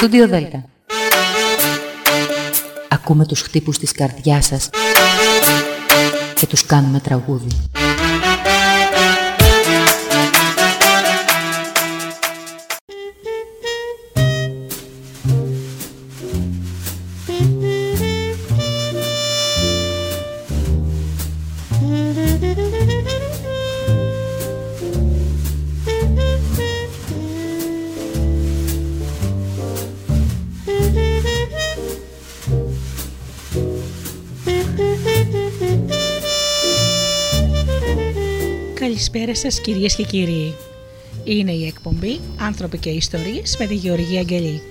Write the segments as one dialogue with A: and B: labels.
A: Στούντιο Δέλτα. Ακούμε τους χτύπους της καρδιάς σας και τους κάνουμε τραγούδι.
B: Σας κυρίες και κύριοι. Είναι η εκπομπή «Άνθρωποι και Ιστορίες» με τη Γεωργία Αγγελή.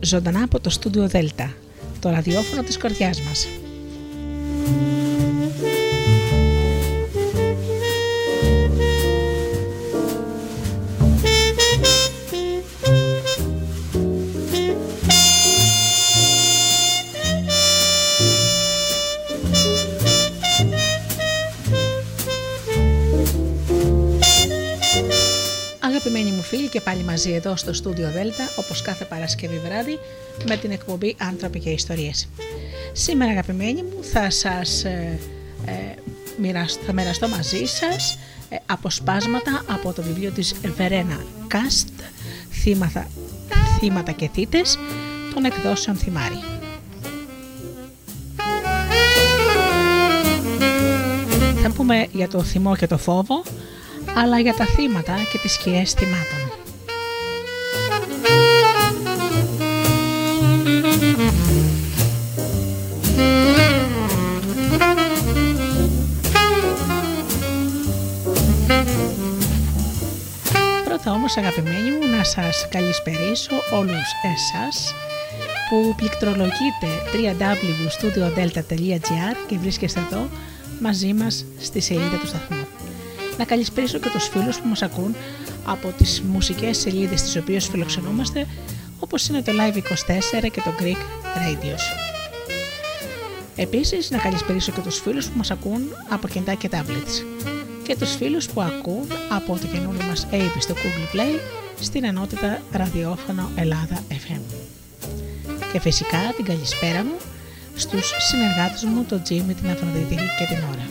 B: Ζωντανά από το στούντιο Δέλτα, το ραδιόφωνο της κορδιάς μας. Μαζί εδώ στο στούντιο Δέλτα, όπως κάθε Παρασκευή βράδυ, με την εκπομπή «Άνθρωποι και Ιστορίες». Σήμερα αγαπημένοι μου θα σας ε, ε, θα μοιραστώ μαζί σας ε, αποσπάσματα από το βιβλίο της Βερένα Κάστ θύματα, θύματα και θύτες των εκδόσεων Θυμάρη. Θα πούμε για το θυμό και το φόβο, αλλά για τα θύματα και τις σκιές θυμάτων. Πρώτα όμως αγαπημένοι μου να σας καλησπερίσω όλους εσάς που πληκτρολογείτε www.studiodelta.gr και βρίσκεστε εδώ μαζί μας στη σελίδα του σταθμού. Να καλησπερίσω και τους φίλους που μας ακούν από τις μουσικές σελίδες τις οποίες φιλοξενούμαστε όπως είναι το Live24 και το Greek Radios. Επίσης να καλησπερίσω και τους φίλους που μας ακούν από κινητά και tablets και τους φίλους που ακούν από το καινούριο μας app στο Google Play στην ενότητα ραδιόφωνο Ελλάδα FM. Και φυσικά την καλησπέρα μου στους συνεργάτες μου, τον Τζίμι, την Αφροδίτη και την Ωρα.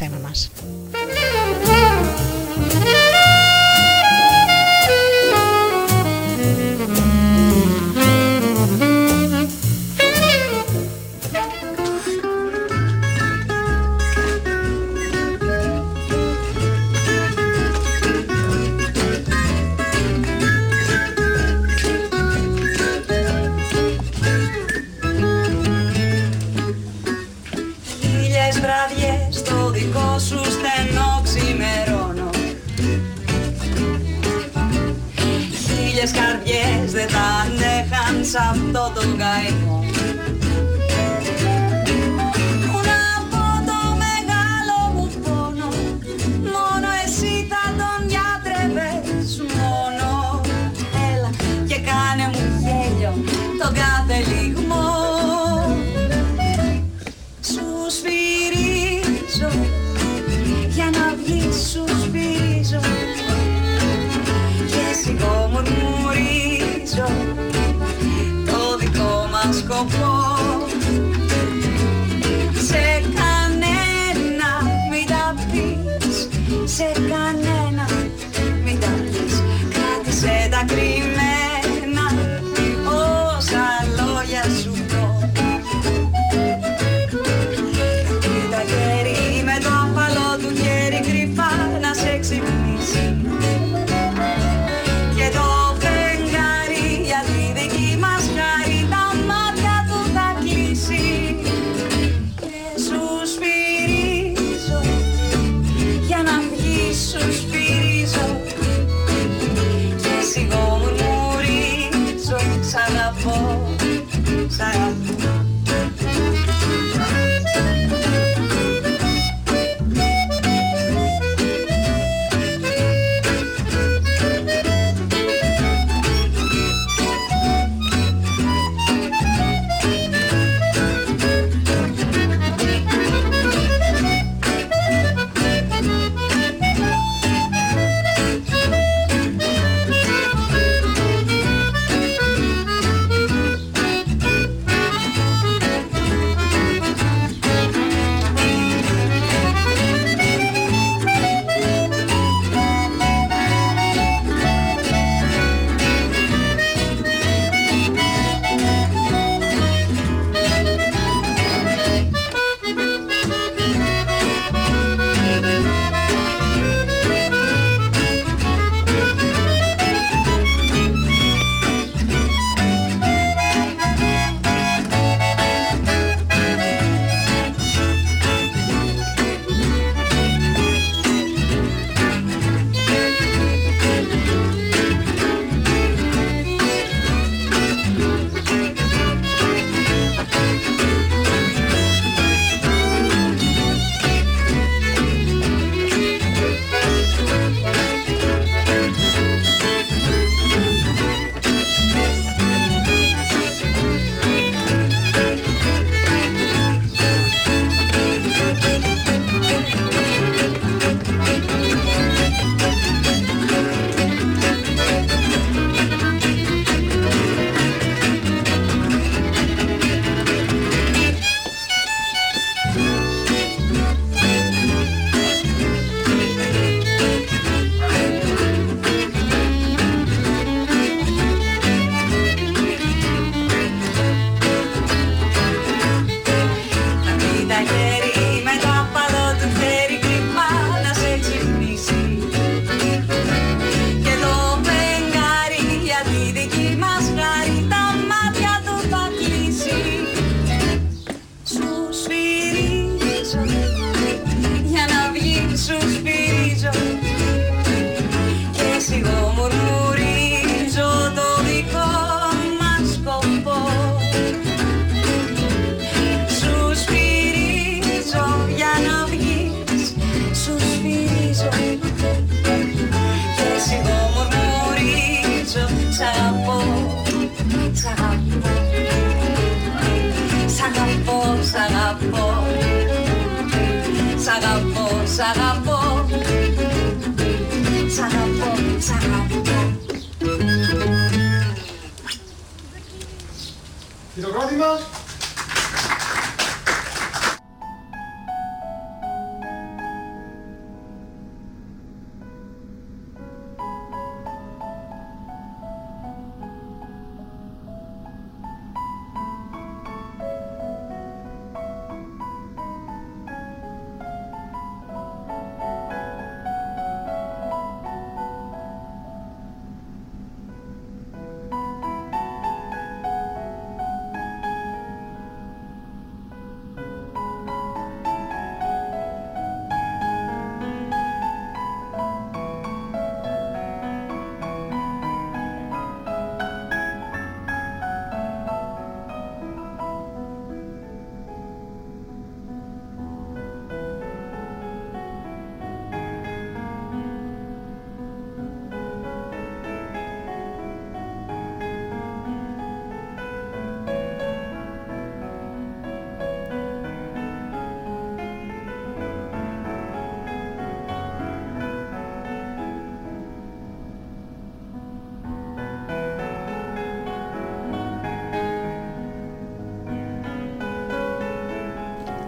B: Με το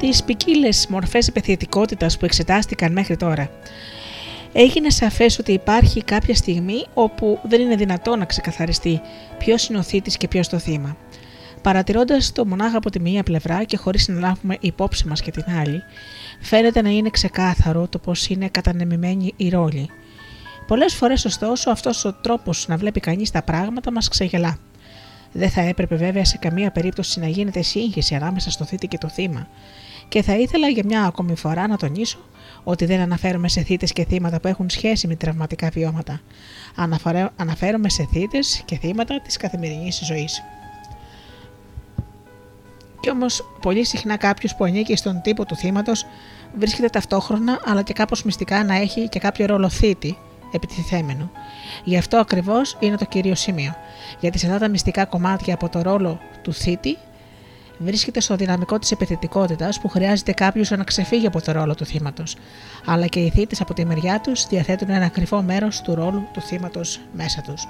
B: τις ποικίλες μορφές επιθετικότητας που εξετάστηκαν μέχρι τώρα. Έγινε σαφές ότι υπάρχει κάποια στιγμή όπου δεν είναι δυνατό να ξεκαθαριστεί ποιος είναι ο θήτης και ποιος το θύμα. Παρατηρώντας το μονάχα από τη μία πλευρά και χωρίς να λάβουμε υπόψη μας και την άλλη, φαίνεται να είναι ξεκάθαρο το πώς είναι κατανεμημένη η ρόλη. Πολλές φορές, ωστόσο, αυτός ο τρόπος να βλέπει κανείς τα πράγματα μας ξεγελά. Δεν θα έπρεπε βέβαια σε καμία περίπτωση να γίνεται σύγχυση ανάμεσα στο θήτη και το θύμα, και θα ήθελα για μια ακόμη φορά να τονίσω ότι δεν αναφέρομαι σε θύτες και θύματα που έχουν σχέση με τραυματικά βιώματα. Αναφέρομαι σε θύτες και θύματα της καθημερινής ζωής. Κι όμως, πολύ συχνά κάποιος που ανήκει στον τύπο του θύματος βρίσκεται ταυτόχρονα αλλά και κάπως μυστικά να έχει και κάποιο ρόλο θήτη επιτιθέμενο. Γι' αυτό ακριβώς είναι το κύριο σημείο. Γιατί σε αυτά τα μυστικά κομμάτια από το ρόλο του θήτη βρίσκεται στο δυναμικό της επιθετικότητας που χρειάζεται κάποιος να ξεφύγει από το ρόλο του θύματος. Αλλά και οι θήτε από τη μεριά τους διαθέτουν ένα κρυφό μέρος του ρόλου του θύματος μέσα τους.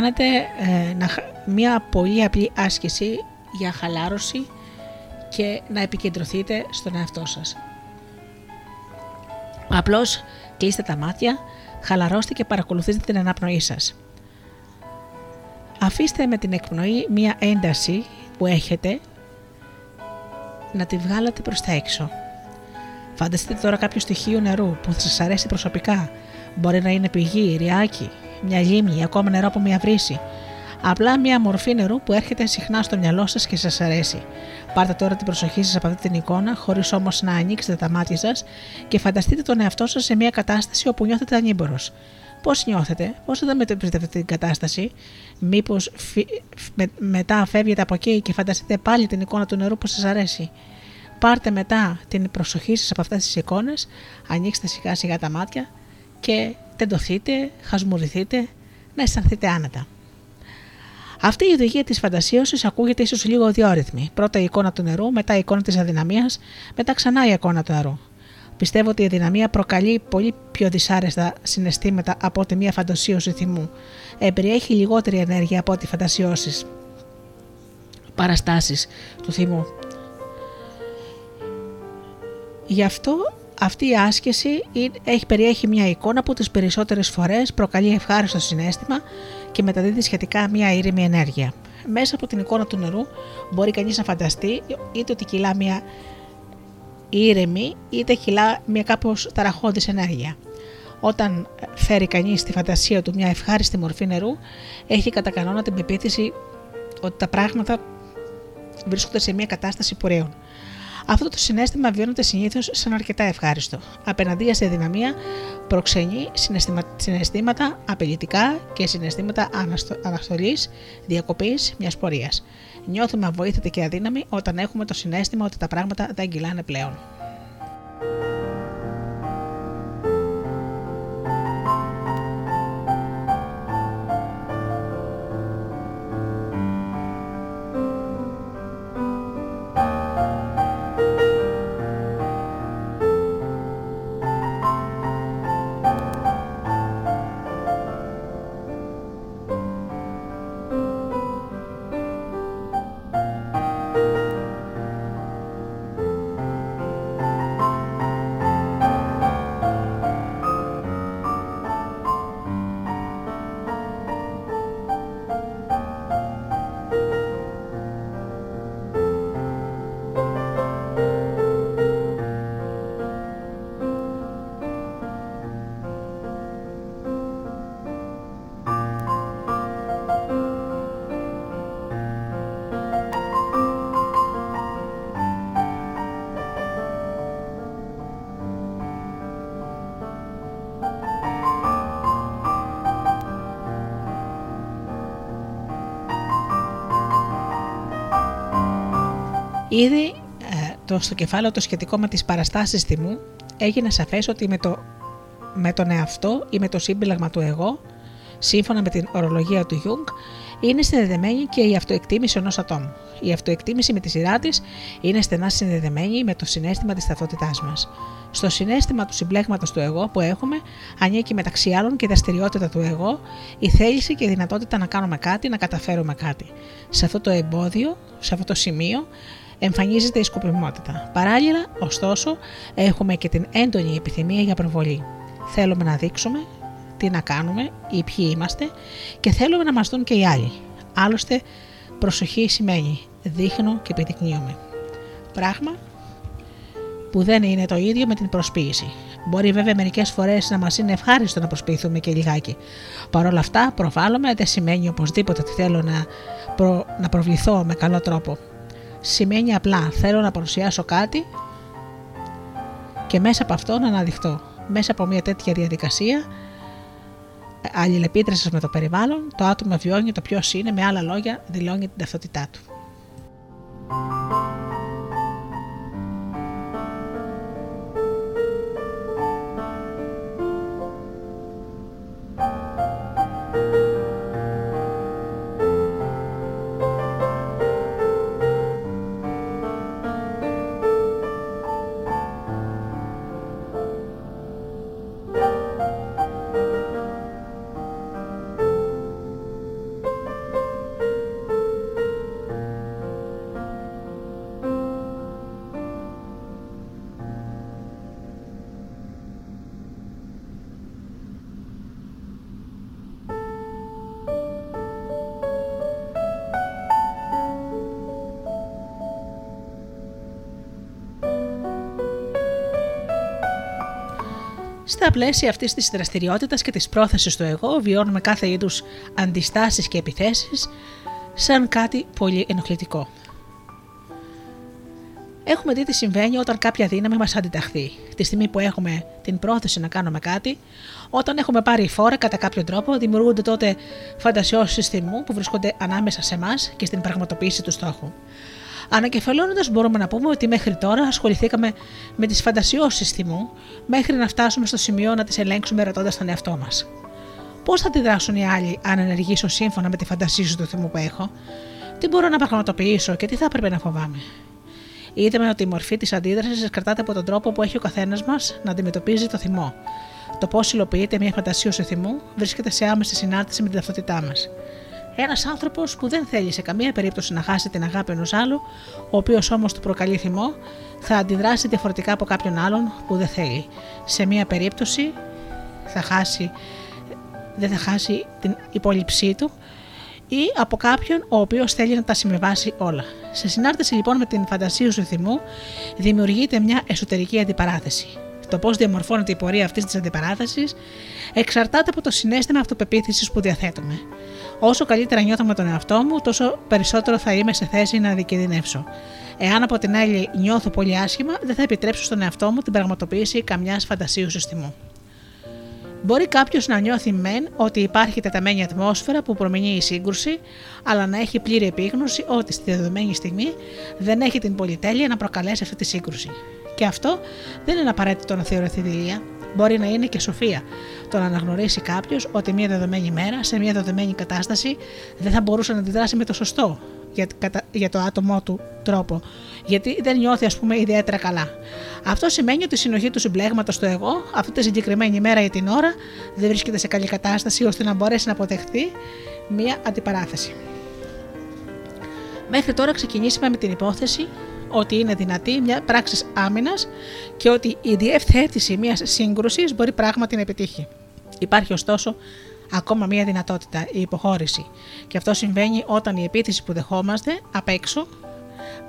B: Μπορείτε να κάνετε ε, μια πολύ απλή άσκηση για χαλάρωση και να επικεντρωθείτε στον εαυτό σας. Απλώς κλείστε τα μάτια, χαλαρώστε και παρακολουθήστε την αναπνοή σας. Αφήστε με την εκπνοή μια ένταση που έχετε να τη βγάλετε προς τα έξω. Φανταστείτε τώρα κάποιο στοιχείο νερού που θα σας αρέσει προσωπικά. Μπορεί να είναι πηγή, ριάκι, μια λίμνη ή ακόμα νερό από μια βρύση. Απλά μια μορφή νερού που έρχεται συχνά στο μυαλό σας και σας αρέσει. Πάρτε τώρα την προσοχή σας από αυτή την εικόνα, χωρίς όμως να ανοίξετε τα μάτια σας και φανταστείτε τον εαυτό σας σε μια κατάσταση όπου νιώθετε ανήμπορος. Πώς νιώθετε, πώς αντιμετωπίζετε αυτή την κατάσταση, Μήπως με, μετά φεύγετε από εκεί και φανταστείτε πάλι την εικόνα του νερού που σας αρέσει; Πάρτε μετά την προσοχή σας από αυτές τις εικόνες, ανοίξτε σιγά σιγά τα μάτια και τεντωθείτε, χασμουριθείτε, να αισθανθείτε άνετα. Αυτή η οδηγία της φαντασίωσης ακούγεται ίσως λίγο διόρυθμη. Πρώτα η εικόνα του νερού, μετά η εικόνα της αδυναμίας, μετά ξανά η εικόνα του νερού. Πιστεύω ότι η αδυναμία προκαλεί πολύ πιο δυσάρεστα συναισθήματα από ότι μια φαντασίωση θυμού. Εμπεριέχει λιγότερη ενέργεια από ό,τι φαντασιώσεις παραστάσεις του θυμού. Γι' αυτό αυτή η άσκηση έχει περιέχει μια εικόνα που τις περισσότερες φορές προκαλεί ευχάριστο συνέστημα και μεταδίδει σχετικά μια ήρεμη ενέργεια. Μέσα από την εικόνα του νερού μπορεί κανείς να φανταστεί είτε ότι κυλά μια ήρεμη είτε κυλά μια κάπως ταραχώδης ενέργεια. Όταν φέρει κανείς στη φαντασία του μια ευχάριστη μορφή νερού, έχει κατά κανόνα την πεποίθηση ότι τα πράγματα βρίσκονται σε μια κατάσταση πορείων. Αυτό το συνέστημα βιώνεται συνήθως σαν αρκετά ευχάριστο. Απέναντία σε δυναμία προξενεί συναισθήματα απειλητικά και συναισθήματα αναστολής, διακοπής μιας πορείας. Νιώθουμε αβοήθητοι και αδύναμοι όταν έχουμε το συνέστημα ότι τα πράγματα δεν κυλάνε πλέον. Ήδη ε, το, στο κεφάλαιο το σχετικό με τις παραστάσεις θυμού έγινε σαφές ότι με, το, με τον εαυτό ή με το σύμπλεγμα του εγώ, σύμφωνα με την ορολογία του Jung, είναι συνδεδεμένη και η αυτοεκτίμηση ενός ατόμου. Η αυτοεκτίμηση με τη σειρά της είναι στενά συνδεδεμένη με το συνέστημα της ταυτότητάς μας. Στο συνέστημα του συμπλέγματος του εγώ που έχουμε, ανήκει μεταξύ άλλων και η δραστηριότητα του εγώ, η θέληση και η δυνατότητα να κάνουμε κάτι, να καταφέρουμε κάτι. Σε αυτό το εμπόδιο, σε αυτό το σημείο, εμφανίζεται η σκοπιμότητα. Παράλληλα, ωστόσο, έχουμε και την έντονη επιθυμία για προβολή. Θέλουμε να δείξουμε τι να κάνουμε ή ποιοι είμαστε και θέλουμε να μας δουν και οι άλλοι. Άλλωστε, προσοχή σημαίνει δείχνω και επιδεικνύομαι. Πράγμα που δεν είναι το ίδιο με την προσποίηση. Μπορεί βέβαια μερικές φορές να μας είναι ευχάριστο να προσποιηθούμε και λιγάκι. Παρ' όλα αυτά, προβάλλομαι δεν σημαίνει οπωσδήποτε ότι θέλω να, προ... να προβληθώ με καλό τρόπο σημαίνει απλά θέλω να παρουσιάσω κάτι και μέσα από αυτό να αναδειχτώ. Μέσα από μια τέτοια διαδικασία αλληλεπίδραση με το περιβάλλον, το άτομο βιώνει το ποιος είναι, με άλλα λόγια δηλώνει την ταυτότητά του. Στα πλαίσια αυτής της δραστηριότητας και της πρόθεσης του εγώ, βιώνουμε κάθε είδους αντιστάσεις και επιθέσεις σαν κάτι πολύ ενοχλητικό. Έχουμε δει τι συμβαίνει όταν κάποια δύναμη μας αντιταχθεί. Τη στιγμή που έχουμε την πρόθεση να κάνουμε κάτι, όταν έχουμε πάρει φόρα κατά κάποιο τρόπο, δημιουργούνται τότε φαντασιώσεις θυμού που βρίσκονται ανάμεσα σε εμά και στην πραγματοποίηση του στόχου. Ανακεφαλώνοντας, μπορούμε να πούμε ότι μέχρι τώρα ασχοληθήκαμε με τις φαντασιώσεις θυμού, μέχρι να φτάσουμε στο σημείο να τις ελέγξουμε ρωτώντας τον εαυτό μας. Πώς θα αντιδράσουν οι άλλοι αν ενεργήσω σύμφωνα με τη φαντασία του θυμού που έχω, τι μπορώ να πραγματοποιήσω και τι θα έπρεπε να φοβάμαι; Είδαμε ότι η μορφή της αντίδρασης εξαρτάται από τον τρόπο που έχει ο καθένας μας να αντιμετωπίζει το θυμό. Το πώς υλοποιείται μια φαντασίωση θυμού βρίσκεται σε άμεση συνάρτηση με την ταυτότητά μας. Ένας άνθρωπος που δεν θέλει σε καμία περίπτωση να χάσει την αγάπη ενός άλλου, ο οποίος όμως του προκαλεί θυμό, θα αντιδράσει διαφορετικά από κάποιον άλλον που δεν θέλει. Σε μία περίπτωση θα χάσει, δεν θα χάσει την υπόλοιψή του ή από κάποιον ο οποίος θέλει να τα συμβιβάσει όλα. Σε συνάρτηση λοιπόν με την φαντασία του θυμού, δημιουργείται μια εσωτερική αντιπαράθεση. Το πώς διαμορφώνεται η πορεία αυτής της αντιπαράθεσης εξαρτάται από το συνέστημα αυτοπεποίθησης που διαθέτουμε. Όσο καλύτερα νιώθω με τον εαυτό μου, τόσο περισσότερο θα είμαι σε θέση να δικαιοδυνεύσω. Εάν από την άλλη νιώθω πολύ άσχημα, δεν θα επιτρέψω στον εαυτό μου την πραγματοποίηση καμιάς φαντασίου συστημού. Μπορεί κάποιος να νιώθει μεν ότι υπάρχει τεταμένη ατμόσφαιρα που προμηνύει η σύγκρουση, αλλά να έχει πλήρη επίγνωση ότι στη δεδομένη στιγμή δεν έχει την πολυτέλεια να προκαλέσει αυτή τη σύγκρουση. Και αυτό δεν είναι απαραίτητο να θεωρηθεί δηλία, μπορεί να είναι και σοφία. Το να αναγνωρίσει κάποιος ότι μια δεδομένη μέρα, σε μια δεδομένη κατάσταση, δεν θα μπορούσε να αντιδράσει με το σωστό για, για το άτομό του τρόπο, γιατί δεν νιώθει, ας πούμε, ιδιαίτερα καλά. Αυτό σημαίνει ότι η συνοχή του συμπλέγματος στο εγώ, αυτή τη συγκεκριμένη μέρα ή την ώρα, δεν βρίσκεται σε καλή κατάσταση ώστε να μπορέσει να αποδεχθεί μία αντιπαράθεση. Μέχρι τώρα ξεκινήσαμε με την υπόθεση ότι είναι δυνατή μια πράξης άμυνας και ότι η διευθέτηση μιας σύγκρουσης μπορεί πράγματι να επιτύχει. Υπάρχει ωστόσο ακόμα μια δυνατότητα, η υποχώρηση. Και αυτό συμβαίνει όταν η επίθεση που δεχόμαστε απ' έξω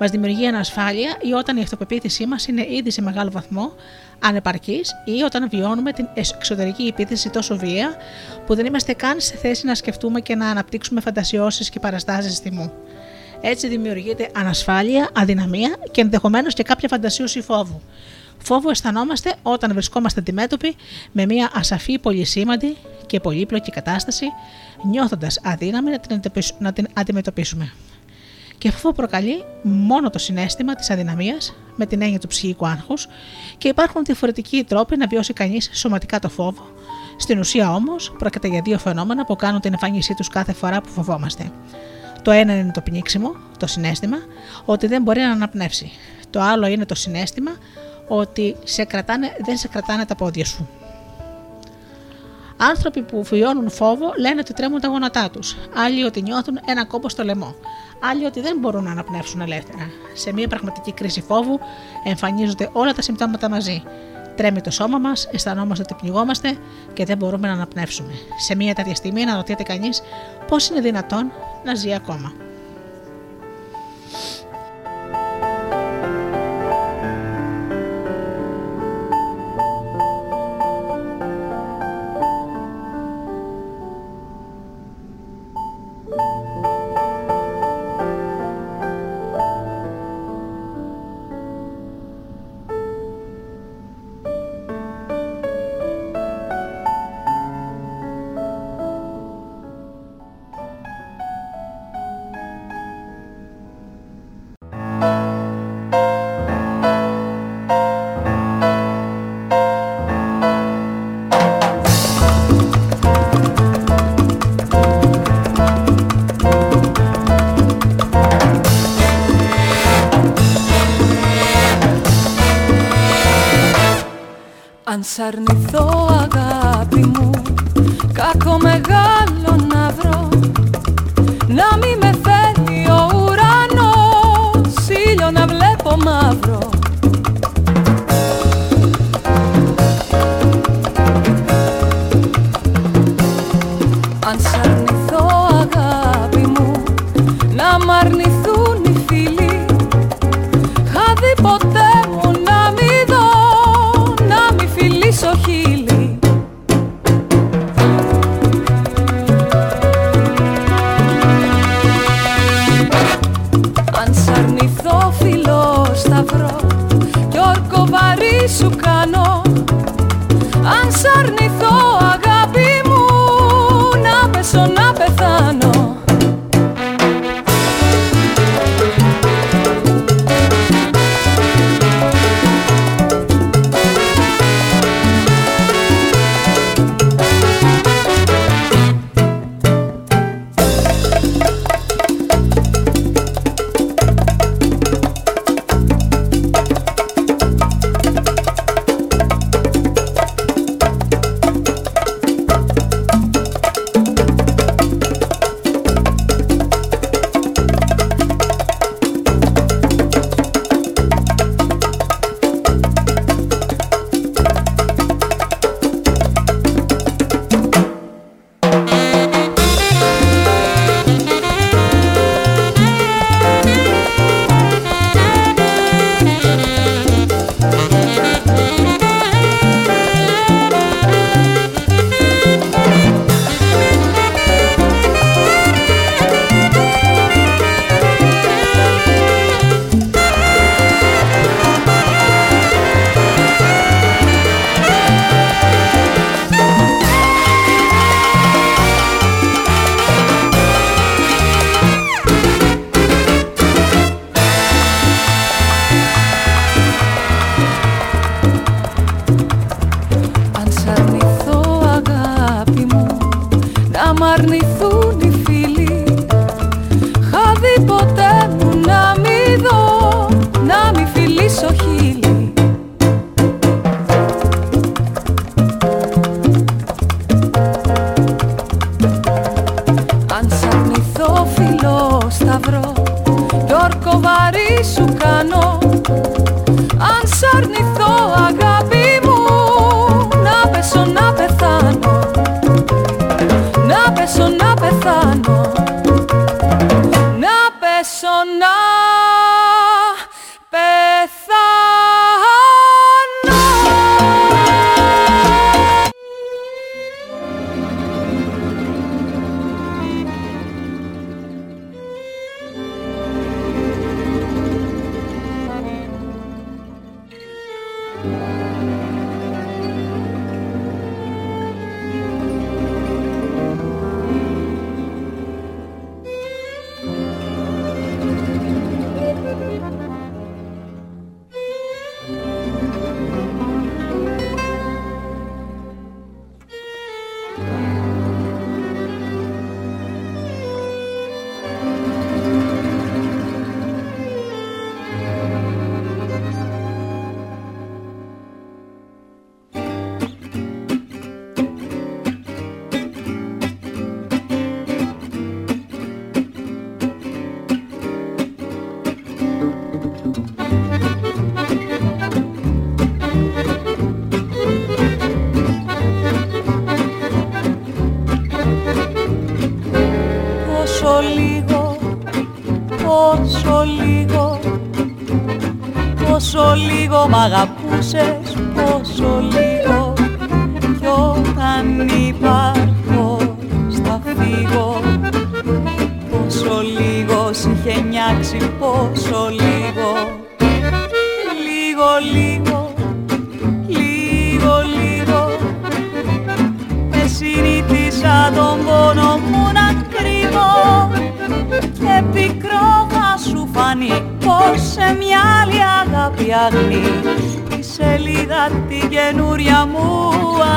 B: μας δημιουργεί ανασφάλεια ή όταν η αυτοπεποίθησή μας είναι ήδη σε μεγάλο βαθμό ανεπαρκής ή όταν βιώνουμε την εξωτερική επίθεση τόσο βία που δεν είμαστε καν σε θέση να σκεφτούμε και να αναπτύξουμε φαντασιώσεις και παραστάσεις θυμού. Έτσι δημιουργείται ανασφάλεια, αδυναμία και ενδεχομένως και κάποια φαντασίωση φόβου. Φόβο αισθανόμαστε όταν βρισκόμαστε αντιμέτωποι με μια ασαφή, πολυσήμαντη και πολύπλοκη κατάσταση, νιώθοντας αδύναμη να την αντιμετωπίσουμε. Και φόβο προκαλεί μόνο το συνέστημα της αδυναμίας με την έννοια του ψυχικού άγχους και υπάρχουν διαφορετικοί τρόποι να βιώσει κανείς σωματικά το φόβο. Στην ουσία όμως πρόκειται για δύο φαινόμενα που κάνουν την εμφάνισή τους κάθε φορά που φοβόμαστε. Το ένα είναι το πνίξιμο, το συνέστημα, ότι δεν μπορεί να αναπνεύσει. Το άλλο είναι το συνέστημα ότι σε κρατάνε, δεν σε κρατάνε τα πόδια σου. Άνθρωποι που βιώνουν φόβο λένε ότι τρέμουν τα γόνατά τους. Άλλοι ότι νιώθουν ένα κόμπο στο λαιμό. Άλλοι ότι δεν μπορούν να αναπνεύσουν ελεύθερα. Σε μια πραγματική κρίση φόβου εμφανίζονται όλα τα συμπτώματα μαζί. Τρέμει το σώμα μας, αισθανόμαστε ότι πνιγόμαστε και δεν μπορούμε να αναπνεύσουμε. Σε μια τέτοια στιγμή αναρωτιέται κανείς πώς είναι δυνατόν να ζει ακόμα.
C: χαθούν οι φίλοι Χάδι ποτέ μου να μη δω, να μη φιλήσω χείλη. Αν σ' αρνηθώ φιλό σταυρό, Το αρκοβαρί σου κάνω μ' αγαπούσες πόσο λίγο. Κι όταν υπάρχω στα φύγω πόσο λίγο σ' είχε νιάξει πόσο λίγο. Λίγο λίγο λίγο λίγο. Με συνήθισα τον πόνο μου να κρύβω και πικρό θα σου φανεί. πως σε μια άλλη
D: αγάπη αγνή. Τη σελίδα τη καινούρια μου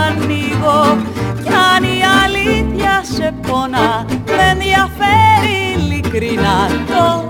D: ανοίγω. Κι αν η αλήθεια σε πονά με ενδιαφέρει ειλικρινά τόσο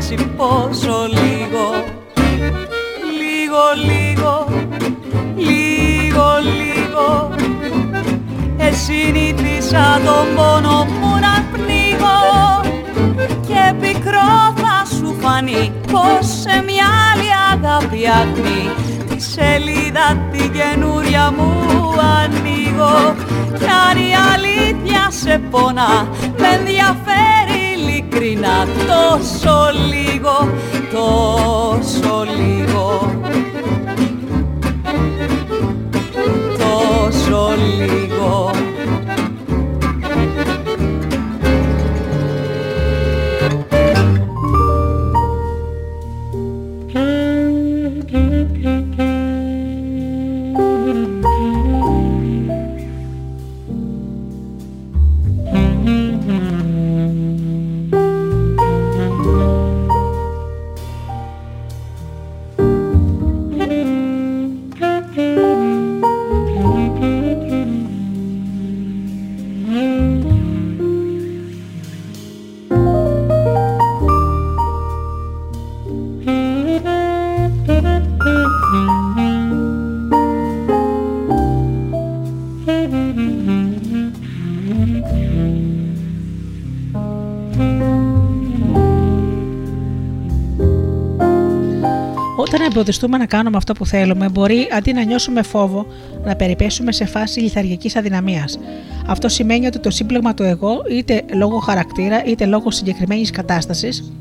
D: ξυπώσω λίγο. Λίγο, λίγο, λίγο, λίγο. Εσυνήθισα το πόνο μου να πνίγω. Και πικρό θα σου φανεί πως σε μια άλλη αγάπη αγνή Τη σελίδα τη καινούρια μου ανοίγω. Κι αν αλήθεια σε πονά δεν διαφωνώ να τόσο λίγο
B: το εμποδιστούμε να κάνουμε αυτό που θέλουμε, μπορεί αντί να νιώσουμε φόβο, να περιπέσουμε σε φάση λιθαργικής αδυναμίας. Αυτό σημαίνει ότι το σύμπλεγμα του εγώ, είτε λόγω χαρακτήρα είτε λόγω συγκεκριμένης κατάστασης,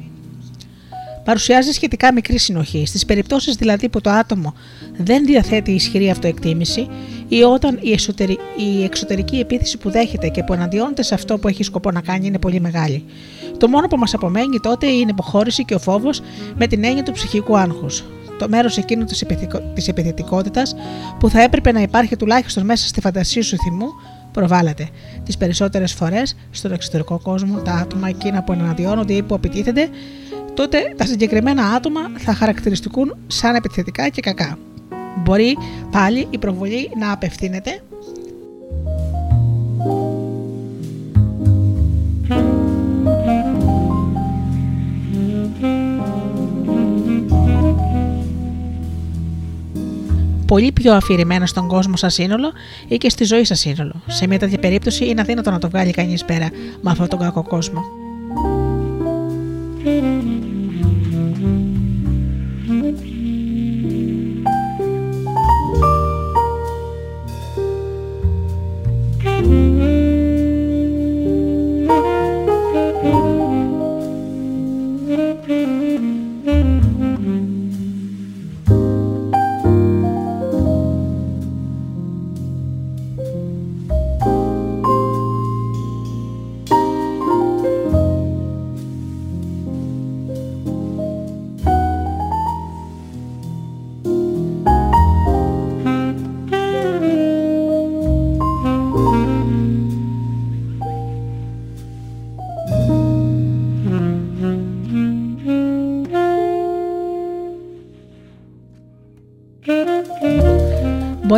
B: παρουσιάζει σχετικά μικρή συνοχή. Στις περιπτώσεις δηλαδή που το άτομο δεν διαθέτει ισχυρή αυτοεκτίμηση ή όταν η, η εξωτερική επίθεση που δέχεται και που εναντιώνεται σε αυτό που έχει σκοπό να κάνει είναι πολύ μεγάλη. Το μόνο που μας απομένει τότε είναι η υποχώρηση και ο φόβος με την έννοια του ψυχικού άγχους. Το μέρος εκείνο της επιθετικότητας που θα έπρεπε να υπάρχει τουλάχιστον μέσα στη φαντασία σου θυμού προβάλλεται. Τις περισσότερες φορές στον εξωτερικό κόσμο τα άτομα εκείνα που εναντιώνονται ή που επιτίθενται τότε τα συγκεκριμένα άτομα θα χαρακτηριστικούν σαν επιθετικά και κακά. Μπορεί πάλι η προβολή να απευθύνεται πολύ πιο αφηρημένα στον κόσμο σαν σύνολο ή και στη ζωή σαν σύνολο. Σε μια τέτοια περίπτωση είναι αδύνατο να το βγάλει κανείς πέρα με αυτόν τον κακό κόσμο.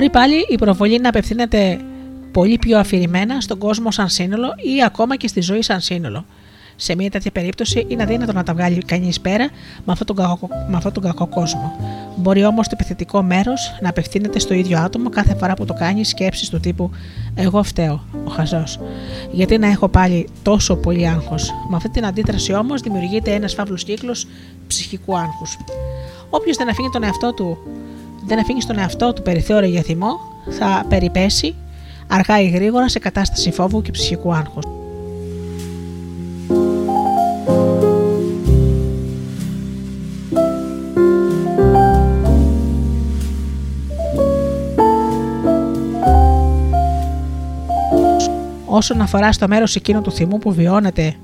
B: Μπορεί πάλι η προβολή να απευθύνεται πολύ πιο αφηρημένα στον κόσμο σαν σύνολο ή ακόμα και στη ζωή σαν σύνολο. Σε μια τέτοια περίπτωση είναι αδύνατο να τα βγάλει κανείς πέρα με αυτόν τον, κακό, με αυτόν τον κακό κόσμο. Μπορεί όμως το επιθετικό μέρος να απευθύνεται στο ίδιο άτομο κάθε φορά που το κάνει σκέψεις του τύπου Εγώ φταίω, ο χαζός. Γιατί να έχω πάλι τόσο πολύ άγχος. Με αυτή την αντίδραση όμως δημιουργείται ένας φαύλος κύκλος ψυχικού άγχους. Όποιος δεν αφήνει τον εαυτό του δεν αφήνεις στον εαυτό του περιθώριο για θυμό, θα περιπέσει αργά ή γρήγορα σε κατάσταση φόβου και ψυχικού άγχους. Όσον αφορά στο μέρος εκείνο του θυμού που βιώνεται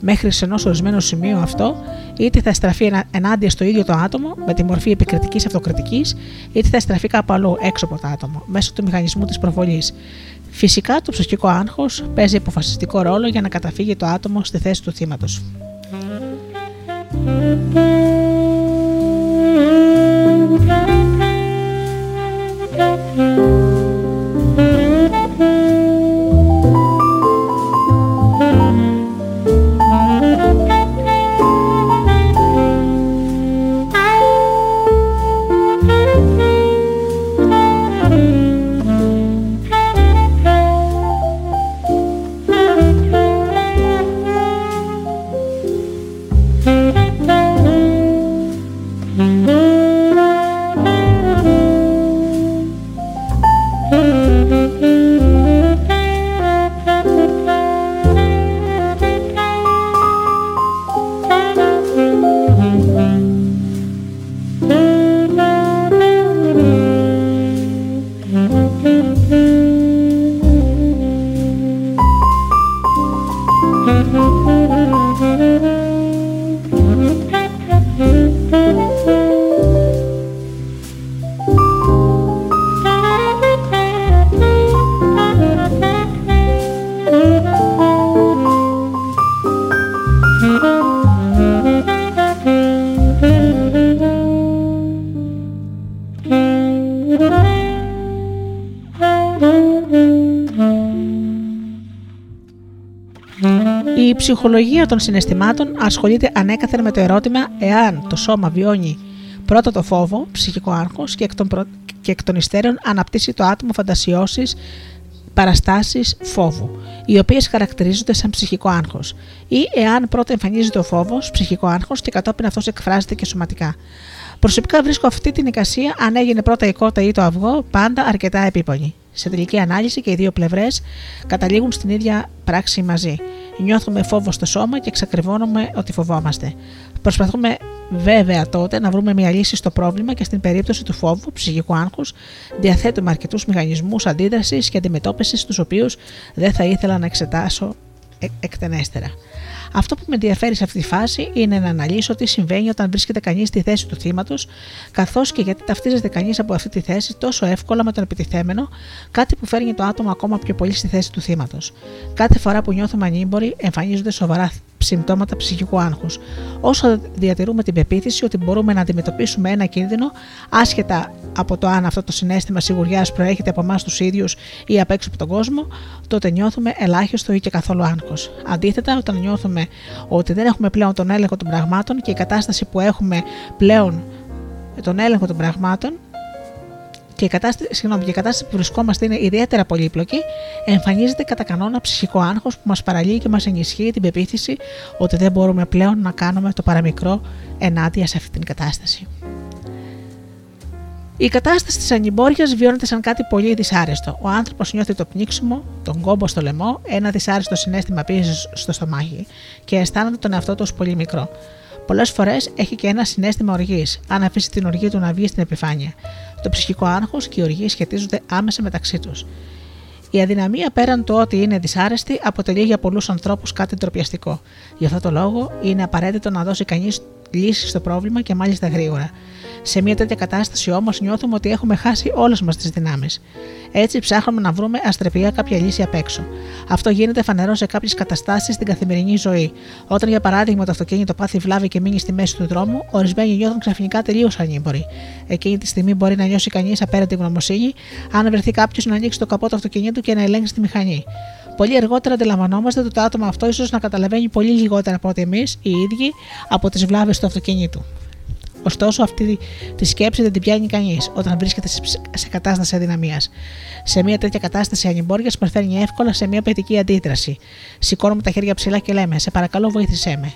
B: μέχρι σε ενός ορισμένο σημείο αυτό, είτε θα στραφεί ενάντια στο ίδιο το άτομο με τη μορφή επικριτικής αυτοκριτικής, είτε θα στραφεί κάπου αλλού έξω από το άτομο, μέσω του μηχανισμού της προβολής. Φυσικά, το ψυχικό άγχος παίζει αποφασιστικό ρόλο για να καταφύγει το άτομο στη θέση του θύματος. Ψυχολογία των συναισθημάτων ασχολείται ανέκαθεν με το ερώτημα εάν το σώμα βιώνει πρώτα το φόβο, ψυχικό άγχος και εκ των, προ... και εκ των υστέρων αναπτύσσει το άτομο φαντασιώσεις παραστάσεις φόβου, οι οποίες χαρακτηρίζονται σαν ψυχικό άγχος, ή εάν πρώτα εμφανίζεται ο φόβος, ψυχικό άγχος, και κατόπιν αυτός εκφράζεται και σωματικά. Προσωπικά βρίσκω αυτή την εικασία, αν έγινε πρώτα η κότα ή το αυγό, πάντα αρκετά επίπονη. Σε τελική ανάλυση και οι δύο πλευρές καταλήγουν στην ίδια πράξη μαζί. Νιώθουμε φόβο στο σώμα και εξακριβώνουμε ότι φοβόμαστε. Προσπαθούμε βέβαια τότε να βρούμε μια λύση στο πρόβλημα και στην περίπτωση του φόβου, ψυχικού άγχους, διαθέτουμε αρκετούς μηχανισμούς αντίδρασης και αντιμετώπισης, τους οποίους δεν θα ήθελα να εξετάσω ε, εκτενέστερα. Αυτό που με ενδιαφέρει σε αυτή τη φάση είναι να αναλύσω τι συμβαίνει όταν βρίσκεται κανείς στη θέση του θύματος, καθώς και γιατί ταυτίζεται κανείς από αυτή τη θέση τόσο εύκολα με τον επιτιθέμενο, κάτι που φέρνει το άτομο ακόμα πιο πολύ στη θέση του θύματος. Κάθε φορά που νιώθουμε ανήμποροι, εμφανίζονται σοβαρά συμπτώματα ψυχικού άγχους. Όσο διατηρούμε την πεποίθηση ότι μπορούμε να αντιμετωπίσουμε ένα κίνδυνο, άσχετα από το αν αυτό το συνέστημα σιγουριά προέρχεται από εμάς τους ίδιους ή απ' έξω από τον κόσμο, τότε νιώθουμε ελάχιστο ή και καθόλου άγχος. Αντίθετα, όταν νιώθουμε ότι δεν έχουμε πλέον τον έλεγχο των πραγμάτων και η κατάσταση που έχουμε πλέον τον έλεγχο των πραγμάτων, και η κατάσταση, συγγνώμη, και η κατάσταση που βρισκόμαστε είναι ιδιαίτερα πολύπλοκη, εμφανίζεται κατά κανόνα ψυχικό άγχος που μας παραλύει και μας ενισχύει την πεποίθηση ότι δεν μπορούμε πλέον να κάνουμε το παραμικρό ενάντια σε αυτή την κατάσταση. Η κατάσταση της ανυμπόρια βιώνεται σαν κάτι πολύ δυσάρεστο. Ο άνθρωπος νιώθει το πνίξιμο, τον κόμπο στο λαιμό, ένα δυσάρεστο συνέστημα πίεσης στο στομάχι και αισθάνεται τον εαυτό του πολύ μικρό. Πολλές φορές έχει και ένα συνέστημα οργής, αν αφήσει την οργή του να βγει στην επιφάνεια. Το ψυχικό άγχος και η οργή σχετίζονται άμεσα μεταξύ τους. Η αδυναμία πέραν του ότι είναι δυσάρεστη αποτελεί για πολλούς ανθρώπους κάτι ντροπιαστικό. Γι' αυτό το λόγο είναι απαραίτητο να δώσει κανείς λύσει στο πρόβλημα και μάλιστα γρήγορα. Σε μια τέτοια κατάσταση όμως νιώθουμε ότι έχουμε χάσει όλες μας τις δυνάμεις. Έτσι ψάχνουμε να βρούμε αστρεπία κάποια λύση απ' έξω. Αυτό γίνεται φανερό σε κάποιες καταστάσεις στην καθημερινή ζωή. Όταν για παράδειγμα το αυτοκίνητο πάθει βλάβη και μείνει στη μέση του δρόμου, ορισμένοι νιώθουν ξαφνικά τελείως ανήμποροι. Εκείνη τη στιγμή μπορεί να νιώσει κανείς απέραντη γνωμοσύνη αν βρεθεί κάποιος να ανοίξει το καπό του αυτοκινήτου και να ελέγξει τη μηχανή. Πολύ αργότερα αντιλαμβανόμαστε ότι το άτομο αυτό ίσως να καταλαβαίνει πολύ λιγότερα από ότι εμείς οι ίδιοι από τις βλάβες του αυτοκινήτου. Ωστόσο, αυτή τη σκέψη δεν την πιάνει κανείς όταν βρίσκεται σε κατάσταση αδυναμίας. Σε μια τέτοια κατάσταση ανυμπόριας προφέρνει εύκολα σε μια παιδική αντίδραση. Σηκώνουμε τα χέρια ψηλά και λέμε: Σε παρακαλώ, βοήθησέ με.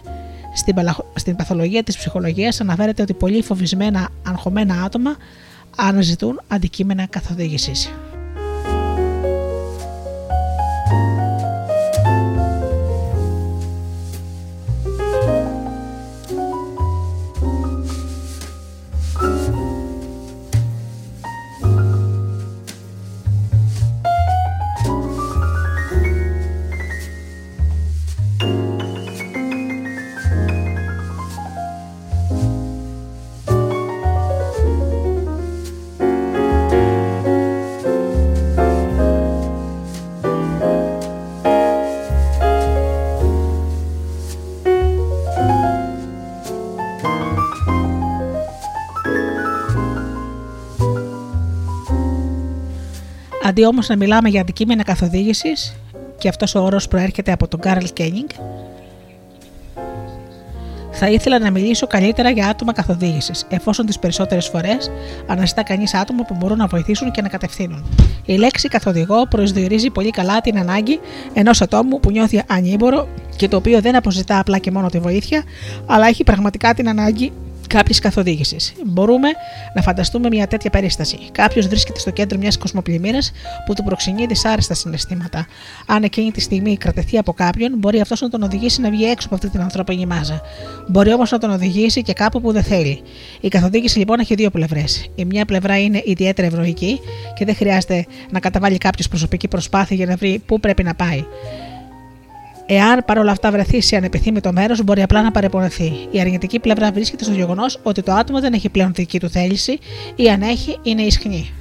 B: Στην, στην παθολογία της ψυχολογίας αναφέρεται ότι πολύ φοβισμένα, αγχωμένα άτομα αναζητούν αντικείμενα καθοδήγησης. Αντί όμως να μιλάμε για αντικείμενα καθοδήγησης, και αυτός ο όρος προέρχεται από τον Κάρλ Κένιγκ, θα ήθελα να μιλήσω καλύτερα για άτομα καθοδήγησης, εφόσον τις περισσότερες φορές αναζητά κανείς άτομα που μπορούν να βοηθήσουν και να κατευθύνουν. Η λέξη καθοδηγό προσδιορίζει πολύ καλά την ανάγκη ενός ατόμου που νιώθει ανήμπορο και το οποίο δεν αποζητά απλά και μόνο τη βοήθεια, αλλά έχει πραγματικά την ανάγκη κάποιη καθοδήγησης. Μπορούμε να φανταστούμε μια τέτοια περίσταση. Κάποιος βρίσκεται στο κέντρο μιας κοσμοπλημμύρας που του προξενεί δυσάρεστα συναισθήματα. Αν εκείνη τη στιγμή κρατεθεί από κάποιον, μπορεί αυτός να τον οδηγήσει να βγει έξω από αυτή την ανθρώπινη μάζα. Μπορεί όμως να τον οδηγήσει και κάπου που δεν θέλει. Η καθοδήγηση λοιπόν έχει δύο πλευρές. Η μια πλευρά είναι ιδιαίτερα ευρωϊκή και δεν χρειάζεται να καταβάλει κάποιος προσωπική προσπάθεια για να βρει πού πρέπει να πάει. Εάν παρόλα αυτά βρεθεί σε ανεπιθύμητο μέρος, μπορεί απλά να παρεπονεθεί. Η αρνητική πλευρά βρίσκεται στο γεγονός ότι το άτομο δεν έχει πλέον δική του θέληση ή αν έχει, είναι ισχνή.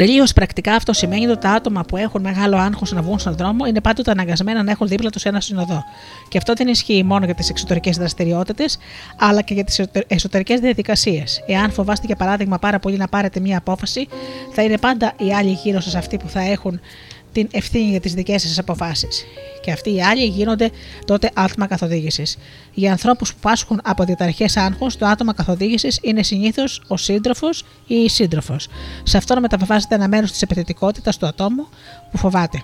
B: Τελείως πρακτικά αυτό σημαίνει ότι τα άτομα που έχουν μεγάλο άγχος να βγουν στον δρόμο είναι πάντοτε αναγκασμένα να έχουν δίπλα τους ένα συνοδό. Και αυτό δεν ισχύει μόνο για τις εξωτερικές δραστηριότητες, αλλά και για τις εσωτερικές διαδικασίες. Εάν φοβάστε, για παράδειγμα, πάρα πολύ να πάρετε μία απόφαση, θα είναι πάντα οι άλλοι γύρω σας αυτοί που θα έχουν την ευθύνη για τις δικές σας αποφάσεις. Και αυτοί οι άλλοι γίνονται τότε άτομα καθοδήγησης. Για ανθρώπους που πάσχουν από διαταραχές άγχος, το άτομο καθοδήγησης είναι συνήθως ο σύντροφος ή η σύντροφος. Σε αυτόν μεταβιβάζεται ένα μέρος της επιθετικότητας του ατόμου που φοβάται.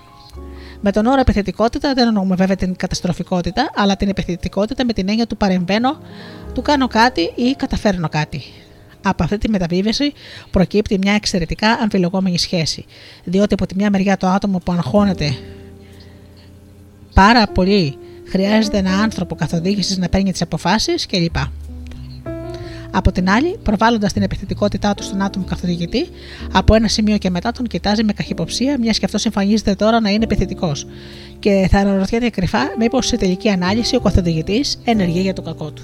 B: Με τον όρο επιθετικότητα δεν εννοούμε βέβαια την καταστροφικότητα, αλλά την επιθετικότητα με την έννοια του παρεμβαίνω, του κάνω κάτι ή καταφέρνω κάτι. Από αυτή τη μεταβίβαση προκύπτει μια εξαιρετικά αμφιλογόμενη σχέση, διότι από τη μια μεριά το άτομο που αγχώνεται πάρα πολύ χρειάζεται ένα άνθρωπο καθοδήγησης να παίρνει τις αποφάσεις κλπ. Από την άλλη, προβάλλοντας την επιθετικότητά του στον άτομο καθοδηγητή, από ένα σημείο και μετά τον κοιτάζει με καχυποψία, μιας και αυτός εμφανίζεται τώρα να είναι επιθετικός. Και θα αναρωτιέται κρυφά μήπως σε τελική ανάλυση ο καθοδηγητής ενεργεί για το κακό του.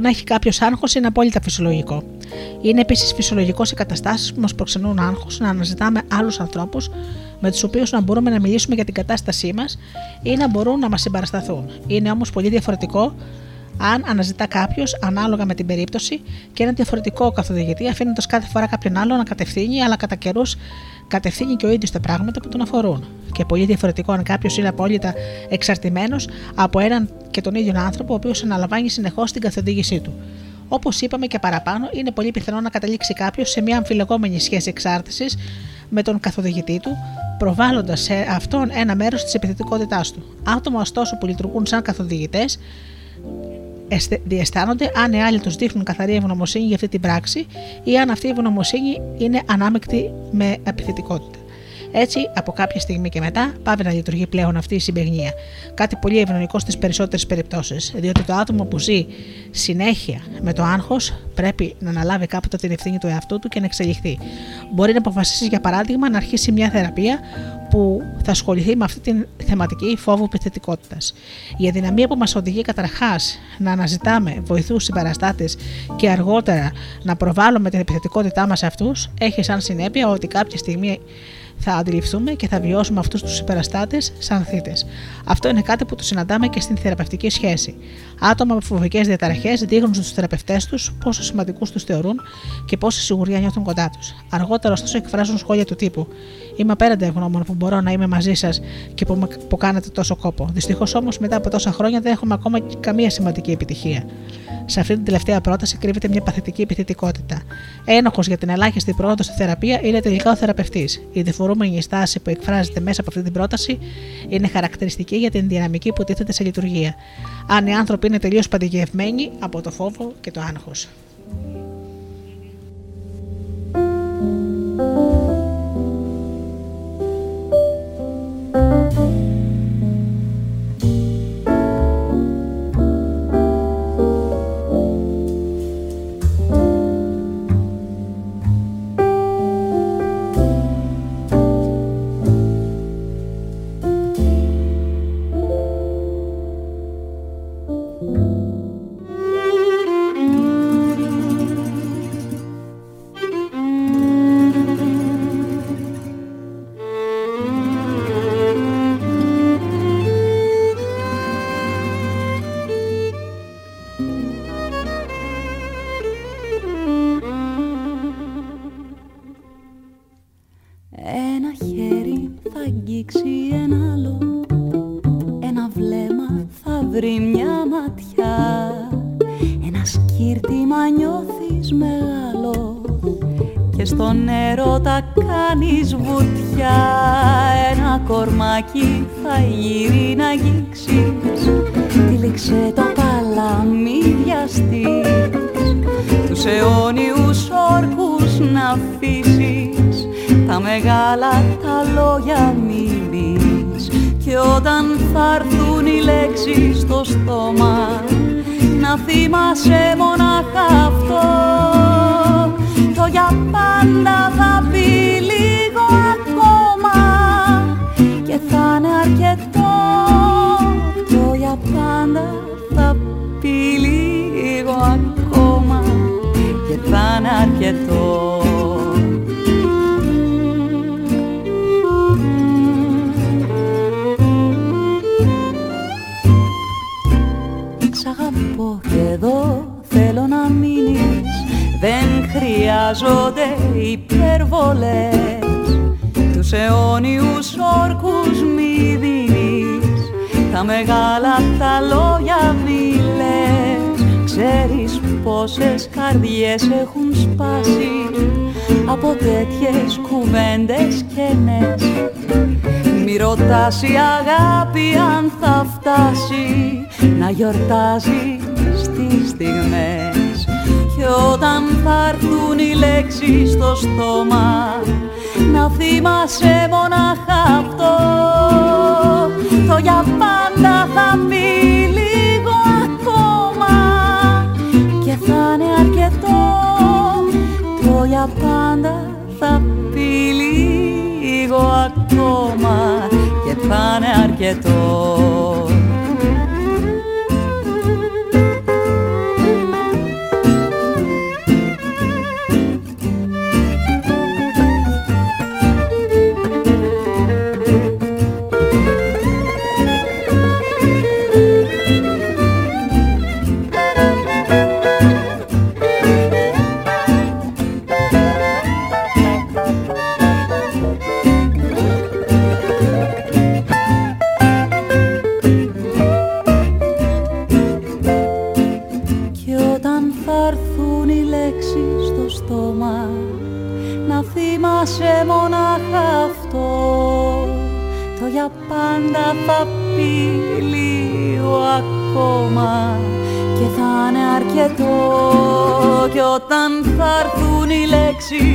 B: Το να έχει κάποιος άγχος είναι απόλυτα φυσιολογικό. Είναι επίσης φυσιολογικό σε καταστάσεις που μας προξενούν άγχος να αναζητάμε άλλους ανθρώπους με τους οποίους να μπορούμε να μιλήσουμε για την κατάστασή μας ή να μπορούν να μας συμπαρασταθούν. Είναι όμως πολύ διαφορετικό αν αναζητά κάποιος ανάλογα με την περίπτωση και ένα διαφορετικό καθοδηγητή, αφήνοντας κάθε φορά κάποιον άλλο να κατευθύνει, αλλά κατά καιρούς κατευθύνει και ο ίδιος τα πράγματα που τον αφορούν. Και πολύ διαφορετικό αν κάποιος είναι απόλυτα εξαρτημένος από έναν και τον ίδιο άνθρωπο, ο οποίος αναλαμβάνει συνεχώς την καθοδήγησή του. Όπως είπαμε και παραπάνω, είναι πολύ πιθανό να καταλήξει κάποιος σε μια αμφιλεγόμενη σχέση εξάρτησης με τον καθοδηγητή του, προβάλλοντας σε αυτόν ένα μέρος της επιθετικότητάς του. Άτομα, ωστόσο, που λειτουργούν σαν καθοδηγητές, διαισθάνονται αν οι άλλοι τους δείχνουν καθαρή ευγνωμοσύνη για αυτή την πράξη ή αν αυτή η ευγνωμοσύνη είναι ανάμεκτη με επιθετικότητα. Έτσι, από κάποια στιγμή και μετά, πάβει να λειτουργεί πλέον αυτή η συμπεγνία. Κάτι πολύ ευνοϊκό στις περισσότερες περιπτώσεις, διότι το άτομο που ζει συνέχεια με το άγχος πρέπει να αναλάβει κάποτε την ευθύνη του εαυτού του και να εξελιχθεί. Μπορεί να αποφασίσει, για παράδειγμα, να αρχίσει μια θεραπεία που θα ασχοληθεί με αυτή τη θεματική φόβου επιθετικότητα. Η αδυναμία που μας οδηγεί καταρχάς να αναζητάμε βοηθούς συμπαραστάτες και αργότερα να προβάλλουμε την επιθετικότητά μας σε αυτούς, έχει σαν συνέπεια ότι κάποια στιγμή θα αντιληφθούμε και θα βιώσουμε αυτούς τους υπεραστάτες σαν θήτες. Αυτό είναι κάτι που το συναντάμε και στην θεραπευτική σχέση. Άτομα με φοβικές διαταραχές δείχνουν στους θεραπευτές τους πόσο σημαντικούς τους θεωρούν και πόση σιγουριά νιώθουν κοντά τους. Αργότερα, ωστόσο, εκφράζουν σχόλια του τύπου: Είμαι απέραντα ευγνώμων που μπορώ να είμαι μαζί σας και που, που κάνετε τόσο κόπο. Δυστυχώς όμως, μετά από τόσα χρόνια δεν έχουμε ακόμα καμία σημαντική επιτυχία. Σε αυτή την τελευταία πρόταση κρύβεται μια παθητική επιθετικότητα. Ένοχος για την ελάχιστη πρόοδο στη θεραπεία είναι τελικά ο θεραπευτής. Η διφορούμενη στάση που εκφράζεται μέσα από αυτή την πρόταση είναι χαρακτηριστική για την δυναμική που τίθεται σε λειτουργία. Αν οι άνθρωποι είναι τελείως παντηγευμένοι από το φόβο και το άγχος.
D: Κορμάκι θα γύρει να αγγίξεις τύλιξε το παλάμι βιαστείς τους αιώνιους όρκους να αφήσεις. Τα μεγάλα τα λόγια μη πεις και όταν θα έρθουν οι λέξεις στο στόμα να θυμάσαι μονάχα αυτό. Το για πάντα θα πει λίγο αρκετό. Το για πάντα θα πει λίγο ακόμα και θα είναι αρκετό. Σ' αγαπώ και εδώ θέλω να μείνεις. Δεν χρειάζονται υπερβολές. Τους αιώνιους όρκους μη δίνεις Τα μεγάλα τα λόγια μη λες. Ξέρεις πόσες καρδιές έχουν σπάσει Από τέτοιες κουβέντες κενές Μη ρωτάς η αγάπη αν θα φτάσει Να γιορτάζει στις στιγμές. Και όταν θα έρθουν οι λέξεις στο στόμα να θυμάσαι μονάχα αυτό το για πάντα θα πει λίγο ακόμα και θα είναι αρκετό. Το για πάντα θα πει λίγο ακόμα και θα είναι αρκετό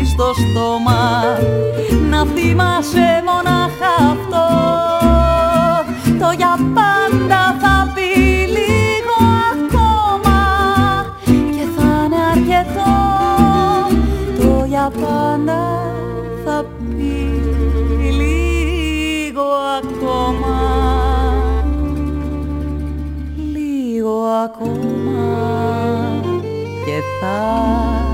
D: στο στόμα. Να θυμάσαι μονάχα αυτό. Το για πάντα θα πει λίγο ακόμα. Και θα είναι αρκετό. Το για πάντα θα πει λίγο ακόμα. Λίγο ακόμα. Και θα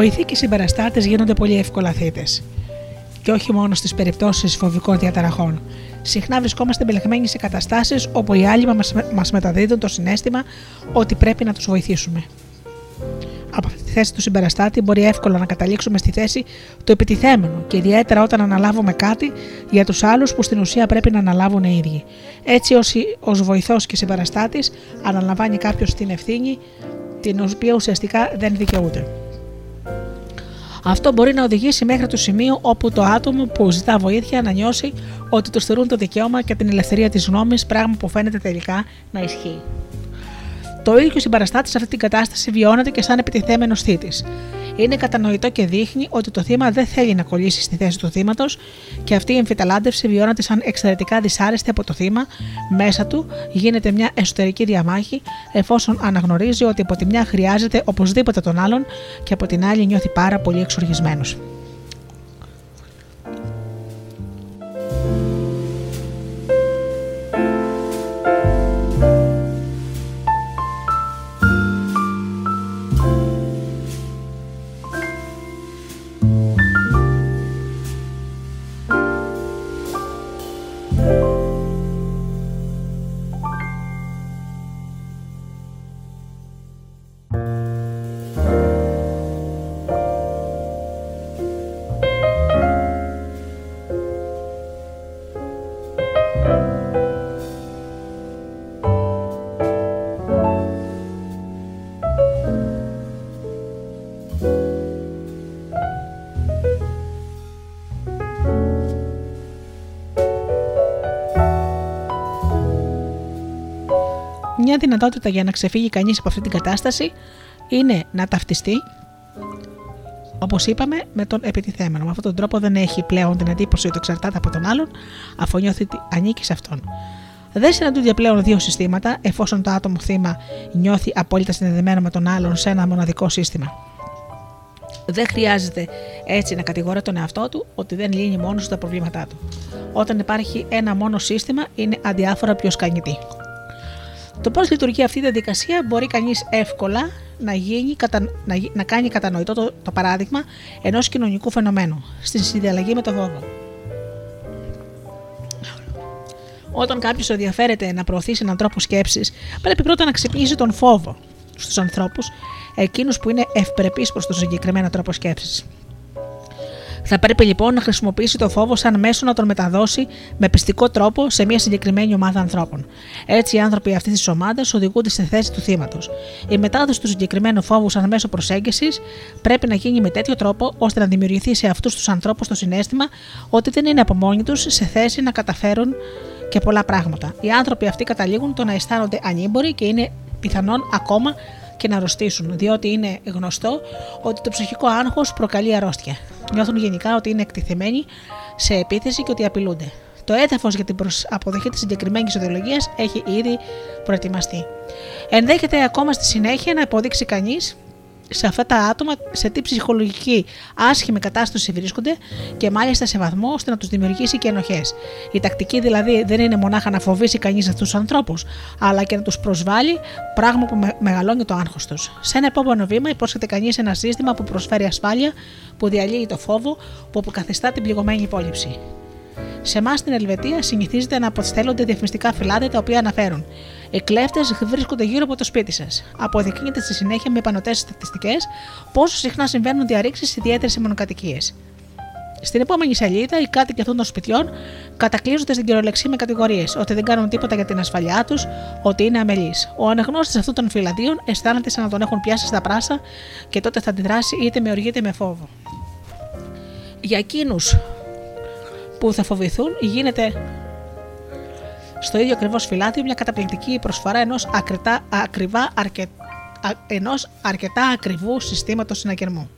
B: Βοηθοί και συμπαραστάτε γίνονται πολύ εύκολα θύτε. Και όχι μόνο στις περιπτώσεις φοβικών διαταραχών. Συχνά βρισκόμαστε μπελεγμένοι σε καταστάσεις όπου οι άλλοι μας μεταδίδουν το συνέστημα ότι πρέπει να τους βοηθήσουμε. Από αυτή τη θέση του συμπεραστάτη μπορεί εύκολα να καταλήξουμε στη θέση του επιτιθέμενου και ιδιαίτερα όταν αναλάβουμε κάτι για τους άλλους που στην ουσία πρέπει να αναλάβουν οι ίδιοι. Έτσι, ως βοηθός και συμπεραστάτης, αναλαμβάνει κάποιος την ευθύνη την οποία ουσιαστικά δεν δικαιούται. Αυτό μπορεί να οδηγήσει μέχρι το σημείο όπου το άτομο που ζητά βοήθεια να νιώσει ότι του θεωρούν το δικαίωμα και την ελευθερία της γνώμης, πράγμα που φαίνεται τελικά να ισχύει. Το ίδιο συμπαραστάτη σε αυτή την κατάσταση βιώνεται και σαν επιτιθέμενος θήτης. Είναι κατανοητό και δείχνει ότι το θύμα δεν θέλει να κολλήσει στη θέση του θύματος και αυτή η εμφυταλάντευση βιώνεται σαν εξαιρετικά δυσάρεστη από το θύμα. Μέσα του γίνεται μια εσωτερική διαμάχη, εφόσον αναγνωρίζει ότι από τη μια χρειάζεται οπωσδήποτε τον άλλον και από την άλλη νιώθει πάρα πολύ εξοργισμένος. Μια δυνατότητα για να ξεφύγει κανείς από αυτή την κατάσταση είναι να ταυτιστεί, όπως είπαμε, με τον επιτιθέμενο. Με αυτόν τον τρόπο δεν έχει πλέον την εντύπωση ότι εξαρτάται από τον άλλον, αφού νιώθει ότι ανήκει σε αυτόν. Δεν συναντούνται πλέον δύο συστήματα, εφόσον το άτομο θύμα νιώθει απόλυτα συνδεδεμένο με τον άλλον σε ένα μοναδικό σύστημα. Δεν χρειάζεται έτσι να κατηγορεί τον εαυτό του ότι δεν λύνει μόνος τα προβλήματά του. Όταν υπάρχει ένα μόνο σύστημα, είναι αδιάφορα πιο σκανητή. Το πώς λειτουργεί αυτή η διαδικασία μπορεί κανείς εύκολα να, γίνει, να, να κάνει κατανοητό το, το παράδειγμα ενός κοινωνικού φαινομένου στην συνδιαλλαγή με το φόβο. Όταν κάποιος ενδιαφέρεται να προωθήσει έναν τρόπο σκέψης, πρέπει πρώτα να ξυπνήσει τον φόβο στους ανθρώπους, εκείνους που είναι ευπρεπείς προς τον συγκεκριμένο τρόπο σκέψης. Θα πρέπει λοιπόν να χρησιμοποιήσει το φόβο σαν μέσο να τον μεταδώσει με πιστικό τρόπο σε μια συγκεκριμένη ομάδα ανθρώπων. Έτσι, οι άνθρωποι αυτής της ομάδας οδηγούνται στη θέση του θύματος. Η μετάδοση του συγκεκριμένου φόβου σαν μέσο προσέγγισης πρέπει να γίνει με τέτοιο τρόπο ώστε να δημιουργηθεί σε αυτούς τους ανθρώπους το συνέστημα ότι δεν είναι από μόνοι τους σε θέση να καταφέρουν και πολλά πράγματα. Οι άνθρωποι αυτοί καταλήγουν το να αισθάνονται ανήμποροι και είναι πιθανόν ακόμα και να αρρωστήσουν, διότι είναι γνωστό ότι το ψυχικό άγχος προκαλεί αρρώστια. Νιώθουν γενικά ότι είναι εκτεθειμένοι σε επίθεση και ότι απειλούνται. Το έδαφος για την αποδοχή της συγκεκριμένης ιδεολογίας έχει ήδη προετοιμαστεί. Ενδέχεται ακόμα στη συνέχεια να υποδείξει κανείς σε αυτά τα άτομα σε τι ψυχολογική άσχημη κατάσταση βρίσκονται και μάλιστα σε βαθμό ώστε να τους δημιουργήσει και ενοχές. Η τακτική δηλαδή δεν είναι μονάχα να φοβήσει κανείς αυτούς τους ανθρώπους, αλλά και να τους προσβάλλει, πράγμα που μεγαλώνει το άγχος τους. Σε ένα επόμενο βήμα υπόσχεται κανείς ένα σύστημα που προσφέρει ασφάλεια, που διαλύει το φόβο, που αποκαθιστά την πληγωμένη υπόλοιψη. Σε εμάς στην Ελβετία συνηθίζεται να αποστέλλονται διαφημιστικά φυλάδια τα οποία αναφέρουν οι κλέφτες βρίσκονται γύρω από το σπίτι σας. Αποδεικνύεται στη συνέχεια με πανωτές στατιστικές πόσο συχνά συμβαίνουν διαρρήξεις ιδιαίτερες σε μονοκατοικίες. Στην επόμενη σελίδα, οι κάτοικοι αυτών των σπιτιών κατακλείζονται στην κυριολεξία με κατηγορίες ότι δεν κάνουν τίποτα για την ασφαλειά τους, ότι είναι αμελείς. Ο αναγνώστης αυτών των φυλαδίων αισθάνεται σαν να τον έχουν πιάσει στα πράσα και τότε θα αντιδράσει είτε με οργή είτε με φόβο. Για εκείνους που θα φοβηθούν, γίνεται στο ίδιο ακριβώς φυλάδιο μια καταπληκτική προσφορά ενός ακριβά αρκετά ενός αρκετά ακριβού συστήματος συναγερμού.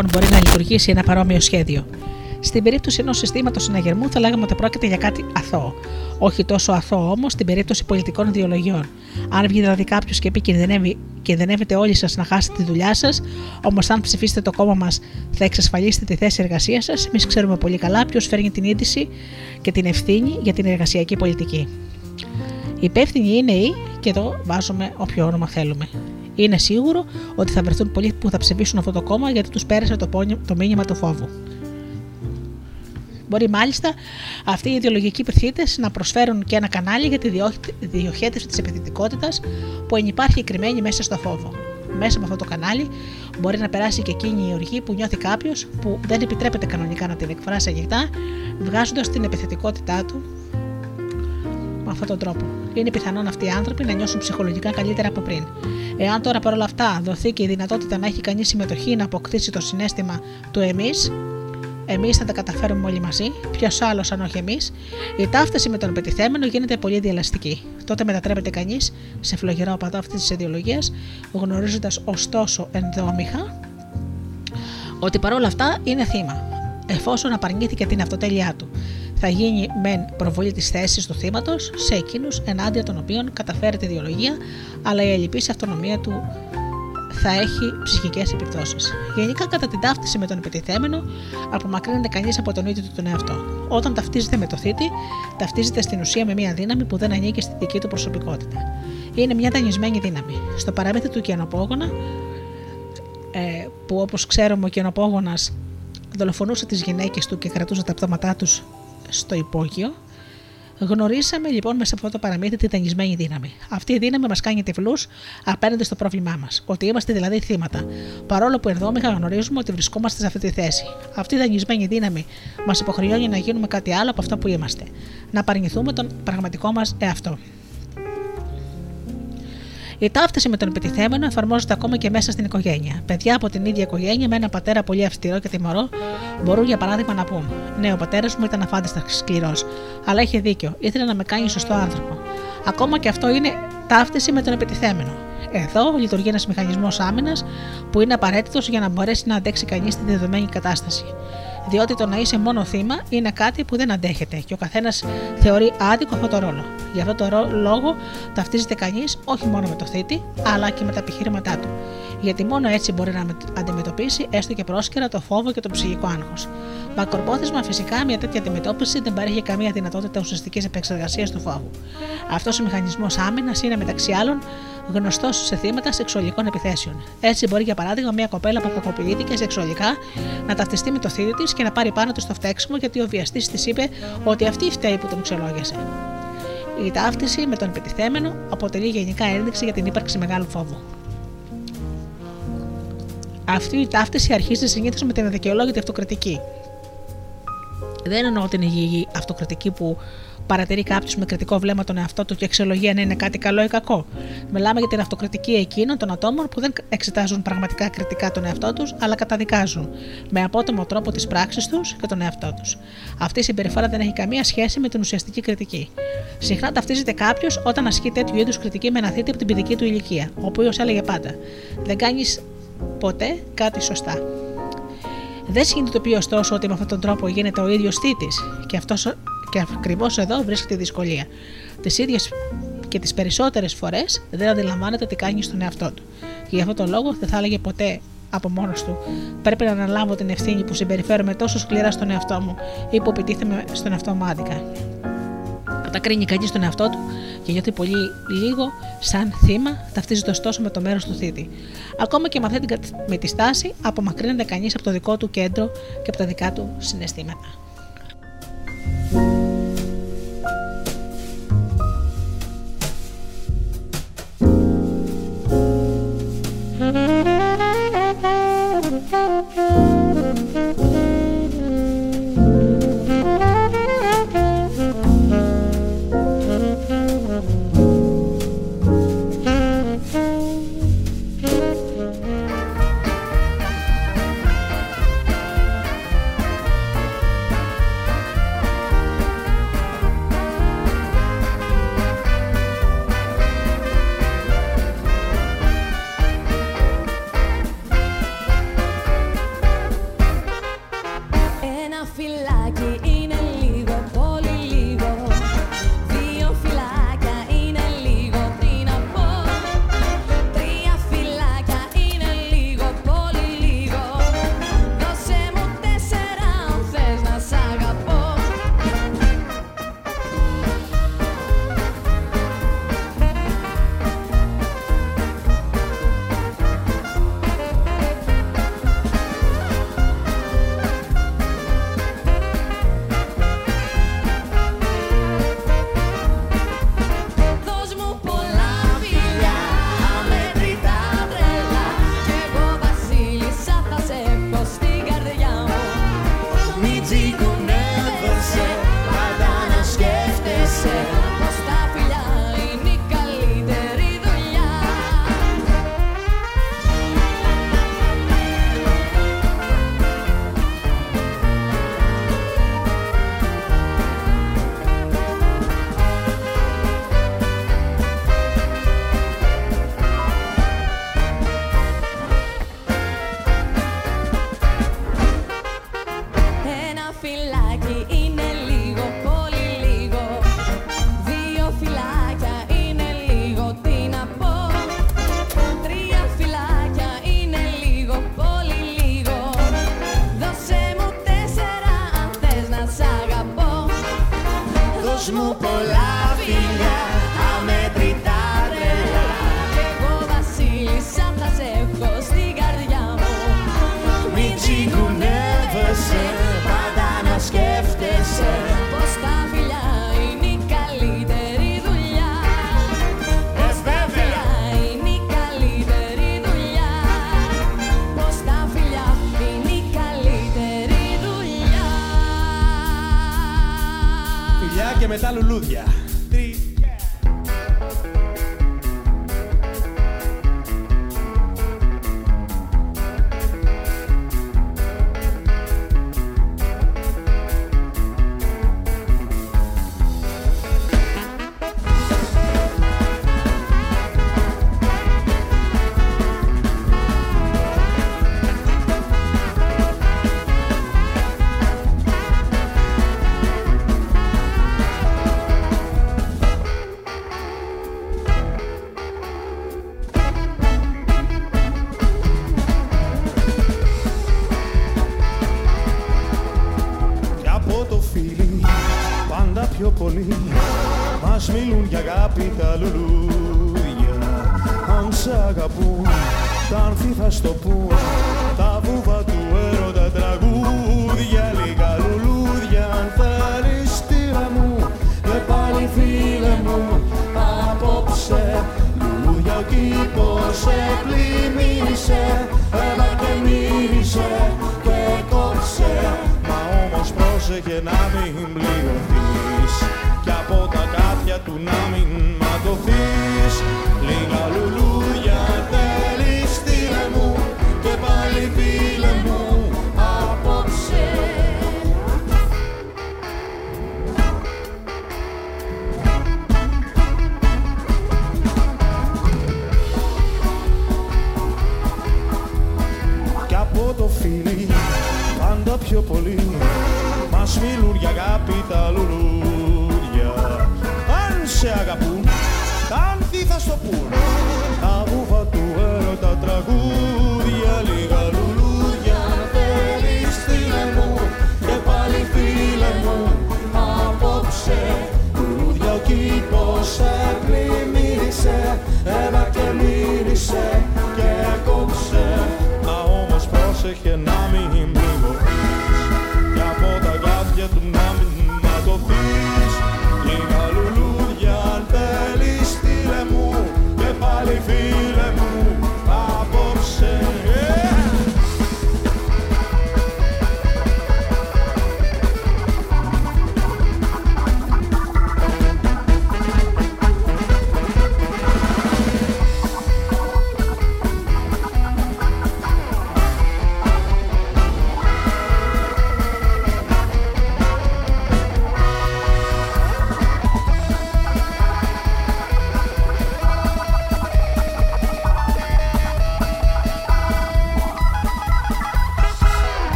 B: Λοιπόν μπορεί να λειτουργήσει ένα παρόμοιο σχέδιο. Στην περίπτωση ενός συστήματος συναγερμού θα λέγαμε ότι πρόκειται για κάτι αθώο. Όχι τόσο αθώο όμως στην περίπτωση πολιτικών ιδεολογιών. Αν βγει δηλαδή κάποιος και πει κινδυνεύετε όλοι σας να χάσετε τη δουλειά σας, όμως αν ψηφίσετε το κόμμα μας θα εξασφαλίσετε τη θέση εργασίας σας, εμείς ξέρουμε πολύ καλά ποιος φέρνει την είδηση και την ευθύνη για την εργασιακή πολιτική. Οι υπεύθυνοι είναι οι, και εδώ βάζουμε όποιο όνομα θέλουμε. Είναι σίγουρο ότι θα βρεθούν πολλοί που θα ψηφίσουν αυτό το κόμμα γιατί τους πέρασε το, το μήνυμα του φόβου. Μπορεί μάλιστα αυτοί οι ιδεολογικοί πυθίτε να προσφέρουν και ένα κανάλι για τη διοχέτευση της επιθετικότητας που ενυπάρχει κρυμμένη μέσα στο φόβο. Μέσα από αυτό το κανάλι μπορεί να περάσει και εκείνη η οργή που νιώθει κάποιος που δεν επιτρέπεται κανονικά να την εκφράσει ανοιχτά, βγάζοντας την επιθετικότητά του με αυτόν τον τρόπο. Είναι πιθανόν αυτοί οι άνθρωποι να νιώσουν ψυχολογικά καλύτερα από πριν. Εάν τώρα παρόλα αυτά δοθεί και η δυνατότητα να έχει κανείς συμμετοχή να αποκτήσει το συνέστημα του εμείς, εμείς θα τα καταφέρουμε όλοι μαζί, ποιος άλλος αν όχι εμείς, η ταύτιση με τον πετιθέμενο γίνεται πολύ διαλαστική. Τότε μετατρέπεται κανείς σε φλογερό οπαδό αυτής της ιδεολογία, γνωρίζοντας ωστόσο ενδόμηχα ότι παρόλα αυτά είναι θύμα, εφόσον απαρνήθηκε την αυτοτέλειά του. Θα γίνει μεν προβολή της θέσης του θύματος σε εκείνους ενάντια των οποίων καταφέρει τη ιδεολογία, αλλά η ελληπή αυτονομία του θα έχει ψυχικές επιπτώσεις. Γενικά, κατά την ταύτιση με τον επιτιθέμενο, απομακρύνεται κανείς από τον ίδιο του τον εαυτό. Όταν ταυτίζεται με το θήτη, ταυτίζεται στην ουσία με μια δύναμη που δεν ανήκει στη δική του προσωπικότητα. Είναι μια δανεισμένη δύναμη. Στο παραμύθι του Κενοπόγονα, ε, που όπως ξέρουμε ο Κενοπόγονα δολοφονούσε τις γυναίκες του και κρατούσε τα πτώματά τους στο υπόγειο, Γνωρίσαμε λοιπόν μέσα από αυτό το παραμύθι τη δανεισμένη δύναμη. Αυτή η δύναμη μας κάνει τυφλούς απέναντι στο πρόβλημά μας. Ότι είμαστε δηλαδή θύματα. Παρόλο που ενδόμηχα γνωρίζουμε ότι βρισκόμαστε σε αυτή τη θέση. Αυτή η δανεισμένη δύναμη μας υποχρεώνει να γίνουμε κάτι άλλο από αυτό που είμαστε. Να παρνηθούμε τον πραγματικό μας εαυτό. Η ταύτιση με τον επιτιθέμενο εφαρμόζεται ακόμα και μέσα στην οικογένεια. Παιδιά από την ίδια οικογένεια με έναν πατέρα πολύ αυστηρό και τιμωρό μπορούν για παράδειγμα να πούν: Ναι, ο πατέρας μου ήταν αφάνταστα σκληρός, αλλά είχε δίκιο, ήθελε να με κάνει σωστό άνθρωπο. Ακόμα και αυτό είναι ταύτιση με τον επιτιθέμενο. Εδώ λειτουργεί ένας μηχανισμός άμυνας που είναι απαραίτητος για να μπορέσει να αντέξει κανείς τη δεδομένη κατάσταση διότι το να είσαι μόνο θύμα είναι κάτι που δεν αντέχεται και ο καθένας θεωρεί άδικο αυτό το ρόλο. Γι' αυτό το λόγο ταυτίζεται κανείς όχι μόνο με το θήτη, αλλά και με τα επιχείρηματά του. Γιατί μόνο έτσι μπορεί να αντιμετωπίσει έστω και πρόσκαιρα το φόβο και το ψυχικό άγχος. Μακροπρόθεσμα, φυσικά, μια τέτοια αντιμετώπιση δεν παρέχει καμία δυνατότητα ουσιαστικής επεξεργασίας του φόβου. Αυτός ο μηχανισμός άμυνας είναι μεταξύ άλλων γνωστός σε θύματα σεξουαλικών επιθέσεων. Έτσι, μπορεί για παράδειγμα μια κοπέλα που κακοποιήθηκε σεξουαλικά να ταυτιστεί με το θήτη της και να πάρει πάνω του το φταίξιμο γιατί ο βιαστής της είπε ότι αυτή φταίει που τον ξελόγιασε. Η ταύτιση με τον επιτιθέμενο αποτελεί γενικά ένδειξη για την ύπαρξη μεγάλου φόβου. Αυτή η ταύτιση αρχίζει συνήθως με την αδικαιολόγητη αυτοκριτική. Δεν εννοώ την υγιή αυτοκριτική που παρατηρεί κάποιος με κριτικό βλέμμα τον εαυτό του και αξιολογεί αν είναι κάτι καλό ή κακό. Μιλάμε για την αυτοκριτική εκείνων των ατόμων που δεν εξετάζουν πραγματικά κριτικά τον εαυτό τους, αλλά καταδικάζουν με απότομο τρόπο τις πράξεις τους και τον εαυτό τους. Αυτή η συμπεριφορά δεν έχει καμία σχέση με την ουσιαστική κριτική. Συχνά ταυτίζεται κάποιος όταν ασκεί τέτοιου είδους κριτική με ένα θήτη από την παιδική του ηλικία, ο οποίος έλεγε πάντα: Δεν κάνεις ποτέ κάτι σωστά. Δεν συνειδητοποιεί ωστόσο ότι με αυτόν τον τρόπο γίνεται ο ίδιος θήτης και αυτός και ακριβώς εδώ βρίσκεται η δυσκολία. Τις ίδιες και τις περισσότερες φορές δεν αντιλαμβάνεται τι κάνει στον εαυτό του. Και γι' αυτόν τον λόγο δεν θα έλεγε ποτέ από μόνος του: Πρέπει να αναλάβω την ευθύνη που συμπεριφέρομαι τόσο σκληρά στον εαυτό μου ή που επιτίθεμαι στον εαυτό μου άδικα. Τα κρίνει κανείς τον εαυτό του και νιώθει πολύ λίγο σαν θύμα, ταυτίζεται ωστόσο με το μέρος του θήτη. Ακόμα και με αυτή την με τη στάση, απομακρύνεται κανείς από το δικό του κέντρο και από τα δικά του συναισθήματα.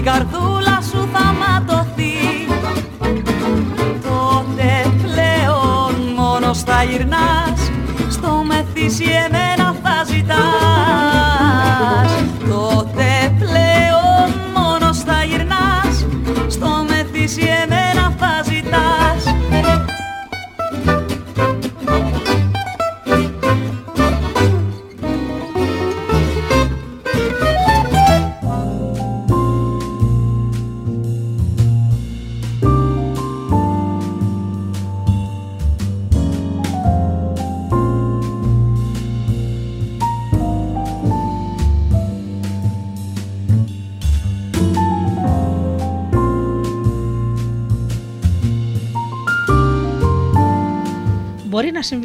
C: Η
D: καρδούλα σου θα ματωθεί. Τότε πλέον μόνος θα γυρνάς. Στο μεθύσι εμένα θα ζητάς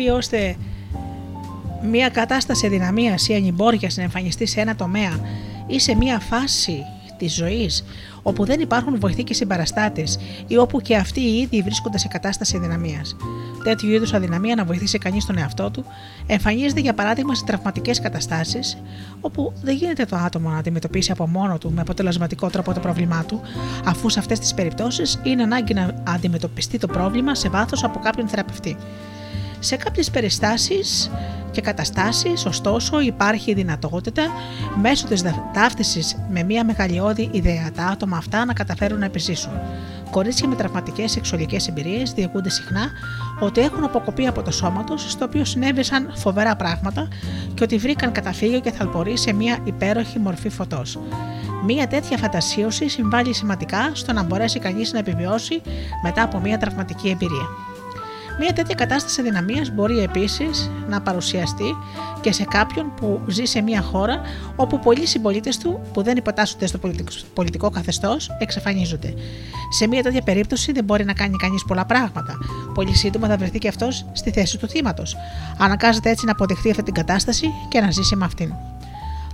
B: Μπορεί να συμβεί ώστε μια κατάσταση αδυναμίας ή ανυμπόριας να εμφανιστεί σε ένα τομέα ή σε μια φάση της ζωής όπου δεν υπάρχουν βοηθοί και συμπαραστάτες ή όπου και αυτοί οι ίδιοι βρίσκονται σε κατάσταση αδυναμίας. Τέτοιου είδους αδυναμία να βοηθήσει κανείς τον εαυτό του εμφανίζεται για παράδειγμα σε τραυματικές καταστάσεις, όπου δεν γίνεται το άτομο να αντιμετωπίσει από μόνο του με αποτελεσματικό τρόπο το πρόβλημά του, αφού σε αυτές τις περιπτώσεις είναι ανάγκη να αντιμετωπιστεί το πρόβλημα σε βάθος από κάποιον θεραπευτή. Σε κάποιες περιστάσεις και καταστάσεις, ωστόσο, υπάρχει η δυνατότητα μέσω της ταύτισης με μια μεγαλειώδη ιδέα τα άτομα αυτά να καταφέρουν να επιζήσουν. Κορίτσια με τραυματικές σεξουαλικές εμπειρίες διηγούνται συχνά ότι έχουν αποκοπεί από το σώμα τους, στο οποίο συνέβησαν φοβερά πράγματα και ότι βρήκαν καταφύγιο και θαλπορεί σε μια υπέροχη μορφή φωτός. Μία τέτοια φαντασίωση συμβάλλει σημαντικά στο να μπορέσει κανείς να επιβιώσει μετά από μια τραυματική εμπειρία. Μια τέτοια κατάσταση αδυναμίας μπορεί επίσης να παρουσιαστεί και σε κάποιον που ζει σε μια χώρα όπου πολλοί συμπολίτες του που δεν υποτάσσονται στο πολιτικό καθεστώς εξαφανίζονται. Σε μια τέτοια περίπτωση δεν μπορεί να κάνει κανείς πολλά πράγματα. Πολύ σύντομα θα βρεθεί και αυτός στη θέση του θύματος. Αναγκάζεται έτσι να αποδεχτεί αυτή την κατάσταση και να ζήσει με αυτήν.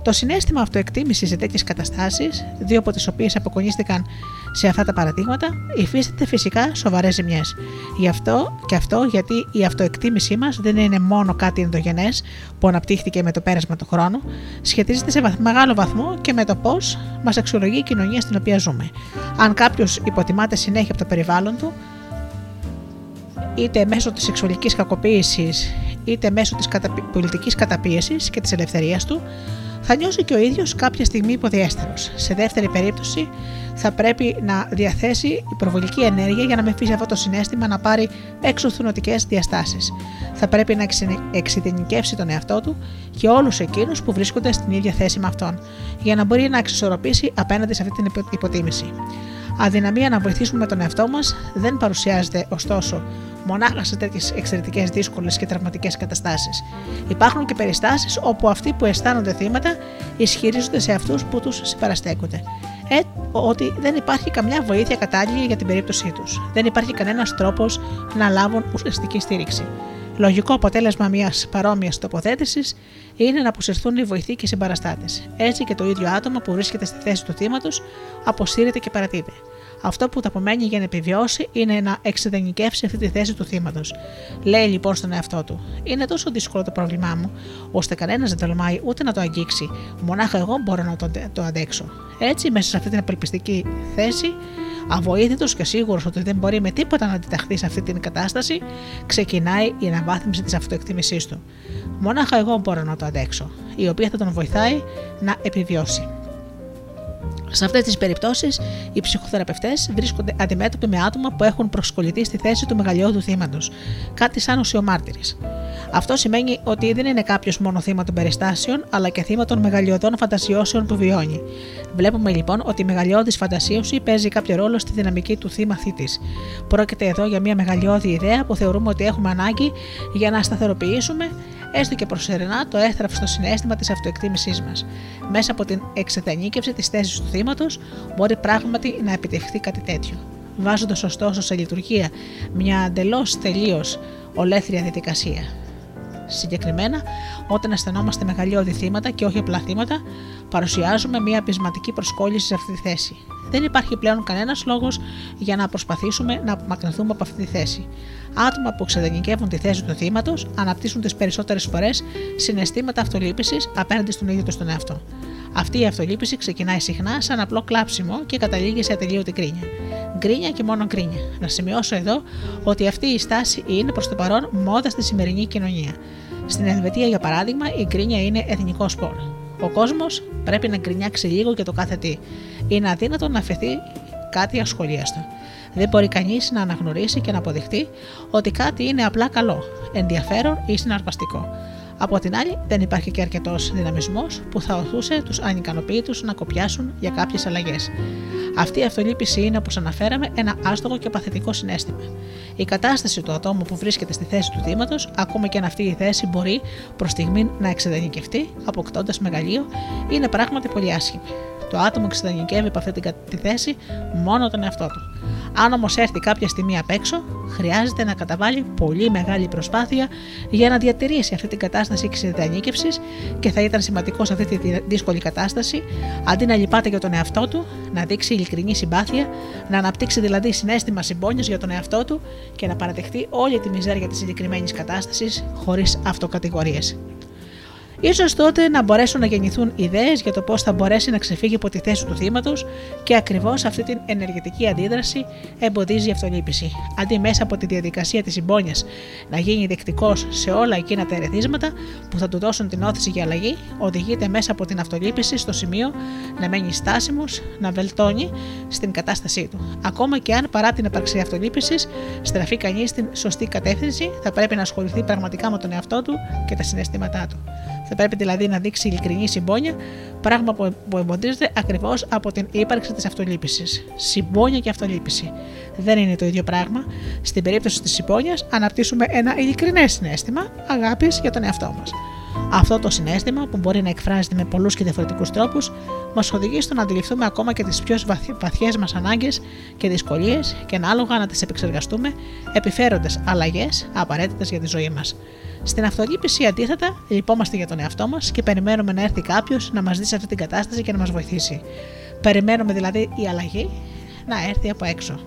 B: Το συνέστημα αυτοεκτίμησης σε τέτοιες καταστάσεις, δύο από τις οποίες αποκονίστηκαν σε αυτά τα παραδείγματα, υφίσταται φυσικά σοβαρές ζημιές. Γι' αυτό και αυτό γιατί η αυτοεκτίμησή μας δεν είναι μόνο κάτι ενδογενές που αναπτύχθηκε με το πέρασμα του χρόνου, σχετίζεται σε μεγάλο βαθμό και με το πώς μας αξιολογεί η κοινωνία στην οποία ζούμε. Αν κάποιος υποτιμάται συνέχεια από το περιβάλλον του, είτε μέσω της σεξουαλικής κακοποίησης είτε μέσω της καταπι... πολιτικής καταπίεσης και της ελευθερίας του, θα νιώσει και ο ίδιος κάποια στιγμή υποδιέστερος. Σε δεύτερη περίπτωση θα πρέπει να διαθέσει υπερβολική ενέργεια για να με αφήσει αυτό το συνέστημα να πάρει εξωθουνωτικές διαστάσεις. Θα πρέπει να εξειδενικεύσει τον εαυτό του και όλους εκείνους που βρίσκονται στην ίδια θέση με αυτόν, για να μπορεί να εξισορροπήσει απέναντι σε αυτή την υποτίμηση. Αδυναμία να βοηθήσουμε τον εαυτό μας δεν παρουσιάζεται, ωστόσο, μονάχα σε τέτοιες εξαιρετικές, δύσκολες και τραυματικές καταστάσεις. Υπάρχουν και περιστάσεις όπου αυτοί που αισθάνονται θύματα ισχυρίζονται σε αυτούς που τους συμπαραστέκονται. Ε, ότι δεν υπάρχει καμιά βοήθεια κατάλληλη για την περίπτωσή τους. Δεν υπάρχει κανένας τρόπος να λάβουν ουσιαστική στήριξη. Λογικό αποτέλεσμα μιας παρόμοιας τοποθέτησης είναι να αποσυρθούν οι βοηθοί και οι συμπαραστάτες. Έτσι και το ίδιο άτομο που βρίσκεται στη θέση του θύματος αποσύρεται και παρατείται. Αυτό που τα απομένει για να επιβιώσει είναι να εξεδενικεύσει αυτή τη θέση του θύματος. Λέει λοιπόν στον εαυτό του: Είναι τόσο δύσκολο το πρόβλημά μου, ώστε κανένας δεν τολμάει ούτε να το αγγίξει. Μονάχα εγώ μπορώ να το, το αντέξω. Έτσι, μέσα σε αυτή την απελπιστική θέση, αβοήθητος και σίγουρος ότι δεν μπορεί με τίποτα να αντιταχθεί σε αυτή την κατάσταση, ξεκινάει η αναβάθμιση της αυτοεκτίμησής του. Μονάχα εγώ μπορώ να το αντέξω, η οποία θα τον βοηθάει να επιβιώσει. Σε αυτές τις περιπτώσεις, οι ψυχοθεραπευτές βρίσκονται αντιμέτωποι με άτομα που έχουν προσκοληθεί στη θέση του μεγαλειώδου θύματος, κάτι σαν ουσιομάρτυρη. Αυτό σημαίνει ότι δεν είναι κάποιος μόνο θύμα των περιστάσεων, αλλά και θύμα των μεγαλειωδών φαντασιώσεων που βιώνει. Βλέπουμε λοιπόν ότι η μεγαλειώδης φαντασίωση παίζει κάποιο ρόλο στη δυναμική του θύμα θήτη. Πρόκειται εδώ για μια μεγαλειώδη ιδέα που θεωρούμε ότι έχουμε ανάγκη για να σταθεροποιήσουμε έστω και προσωρινά, το έθραυστο συνέστημα της αυτοεκτίμησής μας. Μέσα από την εξετανίκευση της θέσης του θύματος, μπορεί πράγματι να επιτευχθεί κάτι τέτοιο. Βάζοντας ωστόσο σε λειτουργία μια εντελώς τελείως ολέθρια διαδικασία. Συγκεκριμένα, όταν αισθανόμαστε μεγαλειώδη θύματα και όχι απλά θύματα, παρουσιάζουμε μια πεισματική προσκόλληση σε αυτή τη θέση. Δεν υπάρχει πλέον κανένας λόγος για να προσπαθήσουμε να απομακρυνθούμε από αυτή τη θέση. Άτομα που ξεδενικεύουν τη θέση του θύματος αναπτύσσουν τις περισσότερες φορές συναισθήματα αυτολύπησης απέναντι στον ίδιο τους τον εαυτό. Αυτή η αυτολύπηση ξεκινάει συχνά σαν απλό κλάψιμο και καταλήγει σε ατελείωτη κρίνια. Γκρίνια και μόνο γκρίνια. Να σημειώσω εδώ ότι αυτή η στάση είναι προς το παρόν μόδα στη σημερινή κοινωνία. Στην Ελβετία, για παράδειγμα, η γκρίνια είναι εθνικό σπορ. Ο κόσμος πρέπει να γκρινιάξει λίγο για το κάθε τι. Είναι αδύνατο να αφαιθεί κάτι ασχολίαστο. Δεν μπορεί κανείς να αναγνωρίσει και να αποδειχτεί ότι κάτι είναι απλά καλό, ενδιαφέρον ή συναρπαστικό. Από την άλλη, δεν υπάρχει και αρκετός δυναμισμός που θα οθούσε τους ανικανοποίητου να κοπιάσουν για κάποιες αλλαγές. Αυτή η αυτολύπηση είναι, όπως αναφέραμε, ένα άστοχο και παθητικό συνέστημα. Η κατάσταση του ατόμου που βρίσκεται στη θέση του θύματος, ακόμα και αν αυτή η θέση μπορεί προς στιγμή να εξεδενικευτεί, αποκτώντας μεγαλείο, είναι πράγματι πολύ άσχημη. Το άτομο εξεδενικεύει από αυτή τη θέση μόνο τον εαυτό του. Αν όμως έρθει κάποια στιγμή απ' έξω, χρειάζεται να καταβάλει πολύ μεγάλη προσπάθεια για να διατηρήσει αυτή την κατάσταση εξειδανίκευση και θα ήταν σημαντικό σε αυτή τη δύσκολη κατάσταση, αντί να λυπάται για τον εαυτό του, να δείξει ειλικρινή συμπάθεια, να αναπτύξει δηλαδή συνέστημα συμπόνιας για τον εαυτό του και να παραδεχτεί όλη τη μιζέρια της συγκεκριμένης κατάστασης χωρίς αυτοκατηγορίες. Ίσως τότε να μπορέσουν να γεννηθούν ιδέες για το πώς θα μπορέσει να ξεφύγει από τη θέση του θύματος και ακριβώς αυτή την ενεργητική αντίδραση εμποδίζει η αυτολύπηση. Αντί μέσα από τη διαδικασία της συμπόνιας να γίνει δεκτικός σε όλα εκείνα τα ερεθίσματα που θα του δώσουν την όθηση για αλλαγή, οδηγείται μέσα από την αυτολύπηση στο σημείο να μένει στάσιμος, να βελτώνει στην κατάστασή του. Ακόμα και αν παρά την ύπαρξη αυτολύπησης στραφεί κανείς στην σωστή κατεύθυνση, θα πρέπει να ασχοληθεί πραγματικά με τον εαυτό του και τα συναισθήματά του. Θα πρέπει δηλαδή να δείξει ειλικρινή συμπόνια, πράγμα που εμποδίζεται ακριβώς από την ύπαρξη της αυτολύπησης. Συμπόνια και αυτολύπηση. Δεν είναι το ίδιο πράγμα. Στην περίπτωση της συμπόνιας, αναπτύσσουμε ένα ειλικρινές συνέστημα αγάπης για τον εαυτό μας. Αυτό το συνέστημα, που μπορεί να εκφράζεται με πολλούς και διαφορετικούς τρόπους, μας οδηγεί στο να αντιληφθούμε ακόμα και τις πιο βαθιές μας ανάγκες και δυσκολίες και ανάλογα να τις επεξεργαστούμε, επιφέροντας αλλαγές απαραίτητες για τη ζωή μας. Στην αυτολύπηση, αντίθετα, λυπόμαστε για τον εαυτό μας και περιμένουμε να έρθει κάποιος να μας δει σε αυτή την κατάσταση και να μας βοηθήσει. Περιμένουμε δηλαδή η αλλαγή να έρθει από έξω.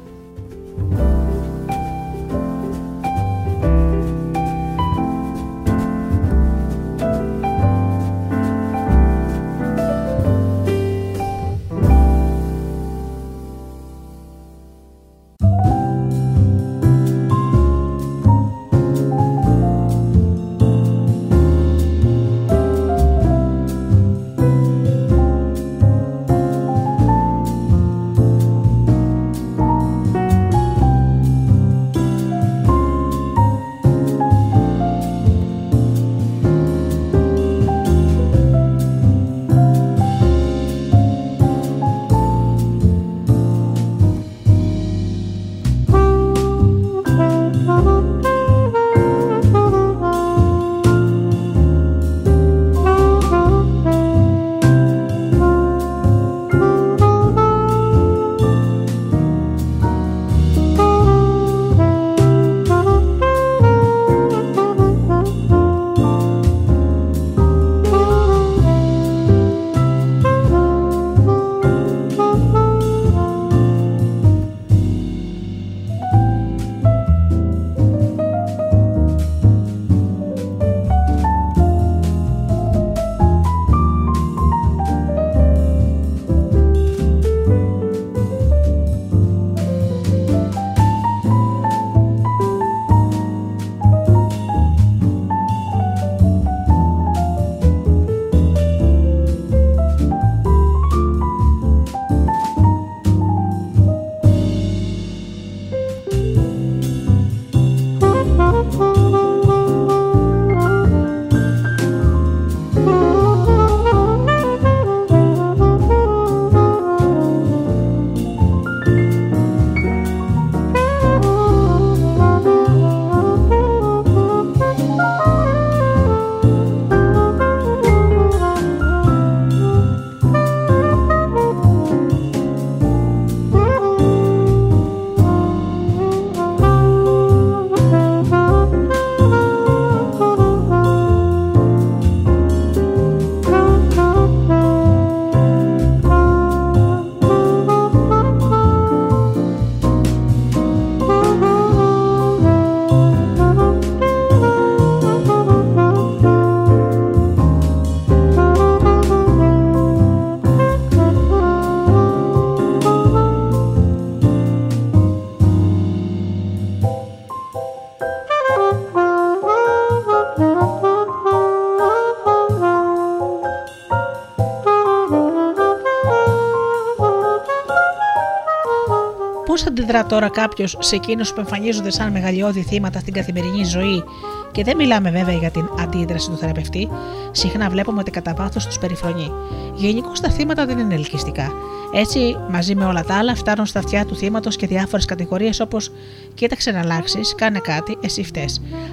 B: Αντιδρά τώρα κάποιος σε εκείνους που εμφανίζονται σαν μεγαλειώδη θύματα στην καθημερινή ζωή, και δεν μιλάμε βέβαια για την αντίδραση του θεραπευτή, συχνά βλέπουμε ότι κατά βάθος τους περιφρονεί. Γενικώς τα θύματα δεν είναι ελκυστικά. Έτσι, μαζί με όλα τα άλλα, φτάνουν στα αυτιά του θύματος και διάφορες κατηγορίες όπως Κοίταξε να αλλάξεις, κάνε κάτι, εσύ φταίει.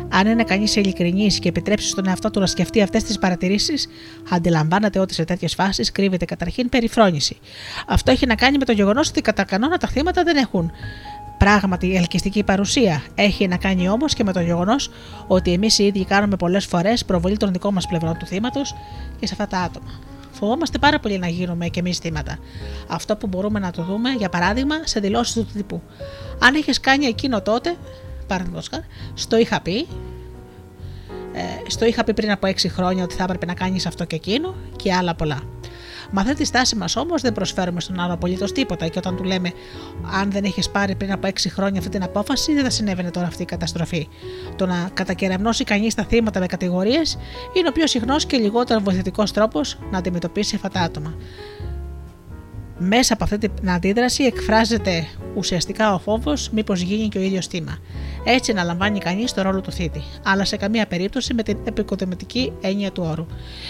B: Αν είναι κανείς ειλικρινής και επιτρέψει στον εαυτό του να σκεφτεί αυτές τις παρατηρήσεις, αντιλαμβάνεται ότι σε τέτοιες φάσεις κρύβεται καταρχήν περιφρόνηση. Αυτό έχει να κάνει με το γεγονός ότι κατά κανόνα τα θύματα δεν έχουν πράγματι ελκυστική παρουσία. Έχει να κάνει όμως και με το γεγονός ότι εμείς οι ίδιοι κάνουμε πολλές φορές προβολή των δικών μας πλευρών του θύματος και σε αυτά τα άτομα. Φοβόμαστε πάρα πολύ να γίνουμε και εμείς θύματα. Αυτό που μπορούμε να το δούμε, για παράδειγμα, σε δηλώσεις του τύπου. Αν είχες κάνει εκείνο τότε, παραδείγματος χάρη, στο είχα πει, ε, στο είχα πει πριν από 6 χρόνια ότι θα έπρεπε να κάνεις αυτό και εκείνο και άλλα πολλά. Με αυτή τη στάση μας όμως δεν προσφέρουμε στον άλλο απολύτως τίποτα και όταν του λέμε αν δεν έχεις πάρει πριν από 6 χρόνια αυτή την απόφαση, δεν θα συνέβαινε τώρα αυτή η καταστροφή. Το να κατακερευνώσει κανείς τα θύματα με κατηγορίες είναι ο πιο συχνός και λιγότερο βοηθητικός τρόπος να αντιμετωπίσει αυτά τα άτομα. Μέσα από αυτή την αντίδραση εκφράζεται ουσιαστικά ο φόβος μήπως γίνει και ο ίδιος θύμα. Έτσι αναλαμβάνει κανείς το ρόλο του θήτη, αλλά σε καμία περίπτωση με την επικοδομητική έννοια του όρου.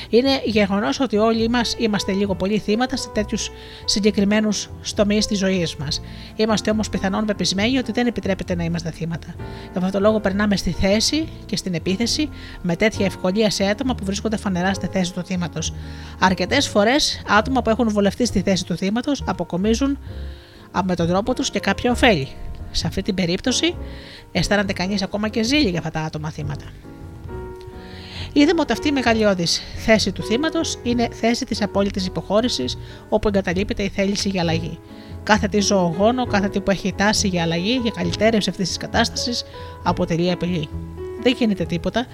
B: Είναι γεγονός ότι όλοι μας είμαστε λίγο πολύ θύματα σε τέτοιους συγκεκριμένους τομείς της ζωής μας. Είμαστε όμως πιθανόν πεπισμένοι ότι δεν επιτρέπεται να είμαστε θύματα. Γι' αυτόν τον λόγο περνάμε στη θέση και στην επίθεση με τέτοια ευκολία σε άτομα που βρίσκονται φανερά στη θέση του θύματος. Αρκετές φορές άτομα που έχουν βολευτεί στη θέση του θύματος αποκομίζουν με τον τρόπο τους και κάποια ωφέλη. Σε αυτή την περίπτωση αισθάνεται κανείς ακόμα και ζήλια για αυτά τα άτομα θύματα. Είδαμε ότι αυτή η μεγαλειώδης θέση του θύματος είναι θέση της απόλυτης υποχώρησης όπου εγκαταλείπεται η θέληση για αλλαγή. Κάθε τι ζωογόνο, κάθε τι που έχει τάση για αλλαγή, για καλυτέρευση αυτής της κατάστασης, αποτελεί απειλή. Δεν γίνεται τίποτα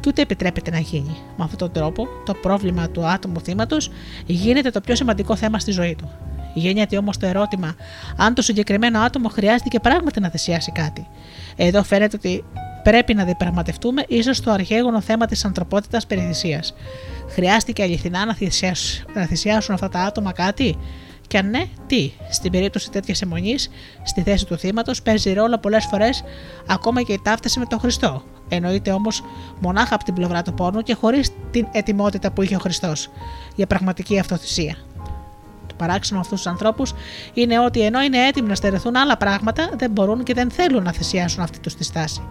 B: και ούτε επιτρέπεται να γίνει. Με αυτόν τον τρόπο, το πρόβλημα του άτομου θύματος γίνεται το πιο σημαντικό θέμα στη ζωή του. Γεννιέται όμως το ερώτημα αν το συγκεκριμένο άτομο χρειάστηκε πράγματι να θυσιάσει κάτι. Εδώ φαίνεται ότι πρέπει να διαπραγματευτούμε ίσως το αρχαίγωνο θέμα της ανθρωπότητας περί Χρειάστηκε αληθινά να, να θυσιάσουν αυτά τα άτομα κάτι, και αν ναι, τι; Στην περίπτωση τέτοιας αιμονής, στη θέση του θύματος, παίζει ρόλο πολλές φορές ακόμα και η ταύτιση με τον Χριστό. Εννοείται όμως μονάχα από την πλευρά του πόνου και χωρίς την ετοιμότητα που είχε ο Χριστός για πραγματική αυτοθυσία. Το παράξενο αυτούς τους ανθρώπους είναι ότι ενώ είναι έτοιμοι να στερεθούν άλλα πράγματα, δεν μπορούν και δεν θέλουν να θυσιάσουν αυτή τους τη στάση.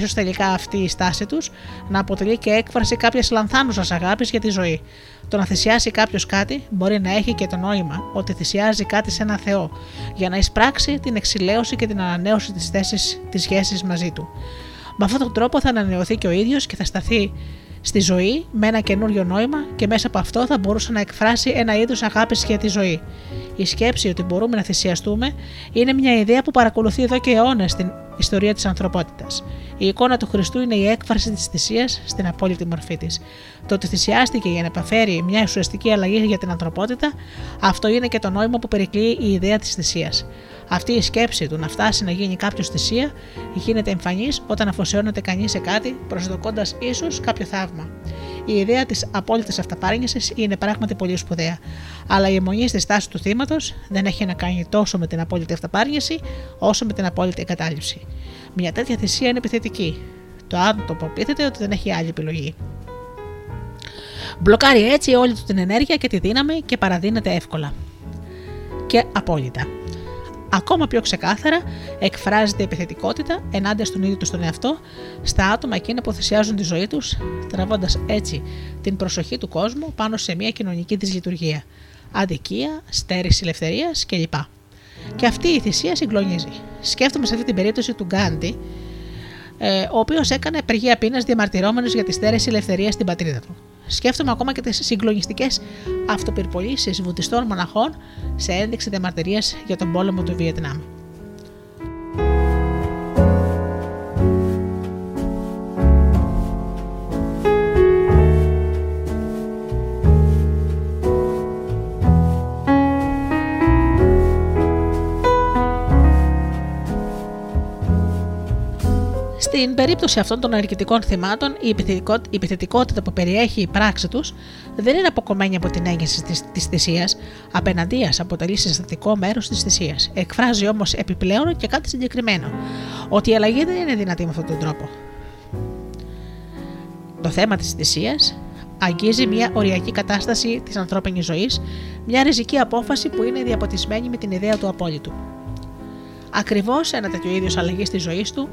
B: σω τελικά αυτή η στάση τους να αποτελεί και έκφραση κάποιας λανθάνουσας αγάπης για τη ζωή. Το να θυσιάσει κάποιος κάτι μπορεί να έχει και το νόημα ότι θυσιάζει κάτι σε ένα Θεό για να εισπράξει την εξηλαίωση και την ανανέωση της θέσης της σχέσης μαζί του. Με αυτόν τον τρόπο θα ανανεωθεί και ο ίδιος και θα σταθεί στη ζωή με ένα καινούριο νόημα και μέσα από αυτό θα μπορούσε να εκφράσει ένα είδος αγάπης για τη ζωή. Η σκέψη ότι μπορούμε να θυσιαστούμε είναι μια ιδέα που παρακολουθεί εδώ και αιώνες στην ιστορία της ανθρωπότητας. Η εικόνα του Χριστού είναι η έκφραση της θυσίας στην απόλυτη μορφή της. Το ότι θυσιάστηκε για να επαφέρει μια ουσιαστική αλλαγή για την ανθρωπότητα, αυτό είναι και το νόημα που περικλεί η ιδέα της θυσίας. Αυτή η σκέψη του να φτάσει να γίνει κάποιος θυσία γίνεται εμφανής όταν αφοσιώνεται κανείς σε κάτι, προσδοκώντας ίσως κάποιο θαύμα. Η ιδέα της απόλυτης αυταπάρνησης είναι πράγματι πολύ σπουδαία, αλλά η αιμονή στη στάση του θύματος δεν έχει να κάνει τόσο με την απόλυτη αυταπάρνηση, όσο με την απόλυτη εγκατάλειψη. Μια τέτοια θυσία είναι επιθετική. Το άτομο πείθεται ότι δεν έχει άλλη επιλογή. Μπλοκάρει έτσι όλη του την ενέργεια και τη δύναμη και παραδίνεται εύκολα. Και απόλυτα. Ακόμα πιο ξεκάθαρα εκφράζεται η επιθετικότητα ενάντια στον ίδιο τους τον εαυτό στα άτομα εκείνα που θυσιάζουν τη ζωή τους, τραβώντας έτσι την προσοχή του κόσμου πάνω σε μια κοινωνική δυσλειτουργία, αδικία, στέρηση ελευθερίας κλπ. Και αυτή η θυσία συγκλονίζει. Σκέφτομαι σε αυτή την περίπτωση του Γκάντι, ε, ο οποίος έκανε απεργία πείνας διαμαρτυρόμενος για τη στέρηση ελευθερίας στην πατρίδα του. Σκέφτομαι ακόμα και τις συγκλονιστικές αυτοπυρπολίσει βουδιστών μοναχών σε ένδειξη διαμαρτυρίας για τον πόλεμο του Βιετνάμ. Στην περίπτωση αυτών των ενεργητικών θυμάτων, η επιθετικο- η επιθετικότητα που περιέχει η πράξη τους δεν είναι αποκομμένη από την έγκριση τη θυσίας, απέναντίας αποτελεί συστατικό μέρος της θυσίας. Εκφράζει όμως επιπλέον και κάτι συγκεκριμένο, ότι η αλλαγή δεν είναι δυνατή με αυτόν τον τρόπο. Το θέμα της θυσίας αγγίζει μια οριακή κατάσταση της ανθρώπινης ζωής, μια ριζική απόφαση που είναι διαποτισμένη με την ιδέα του απόλυτου. Ακριβώς ένα τέτοιο είδος αλλαγής στη ζωής του,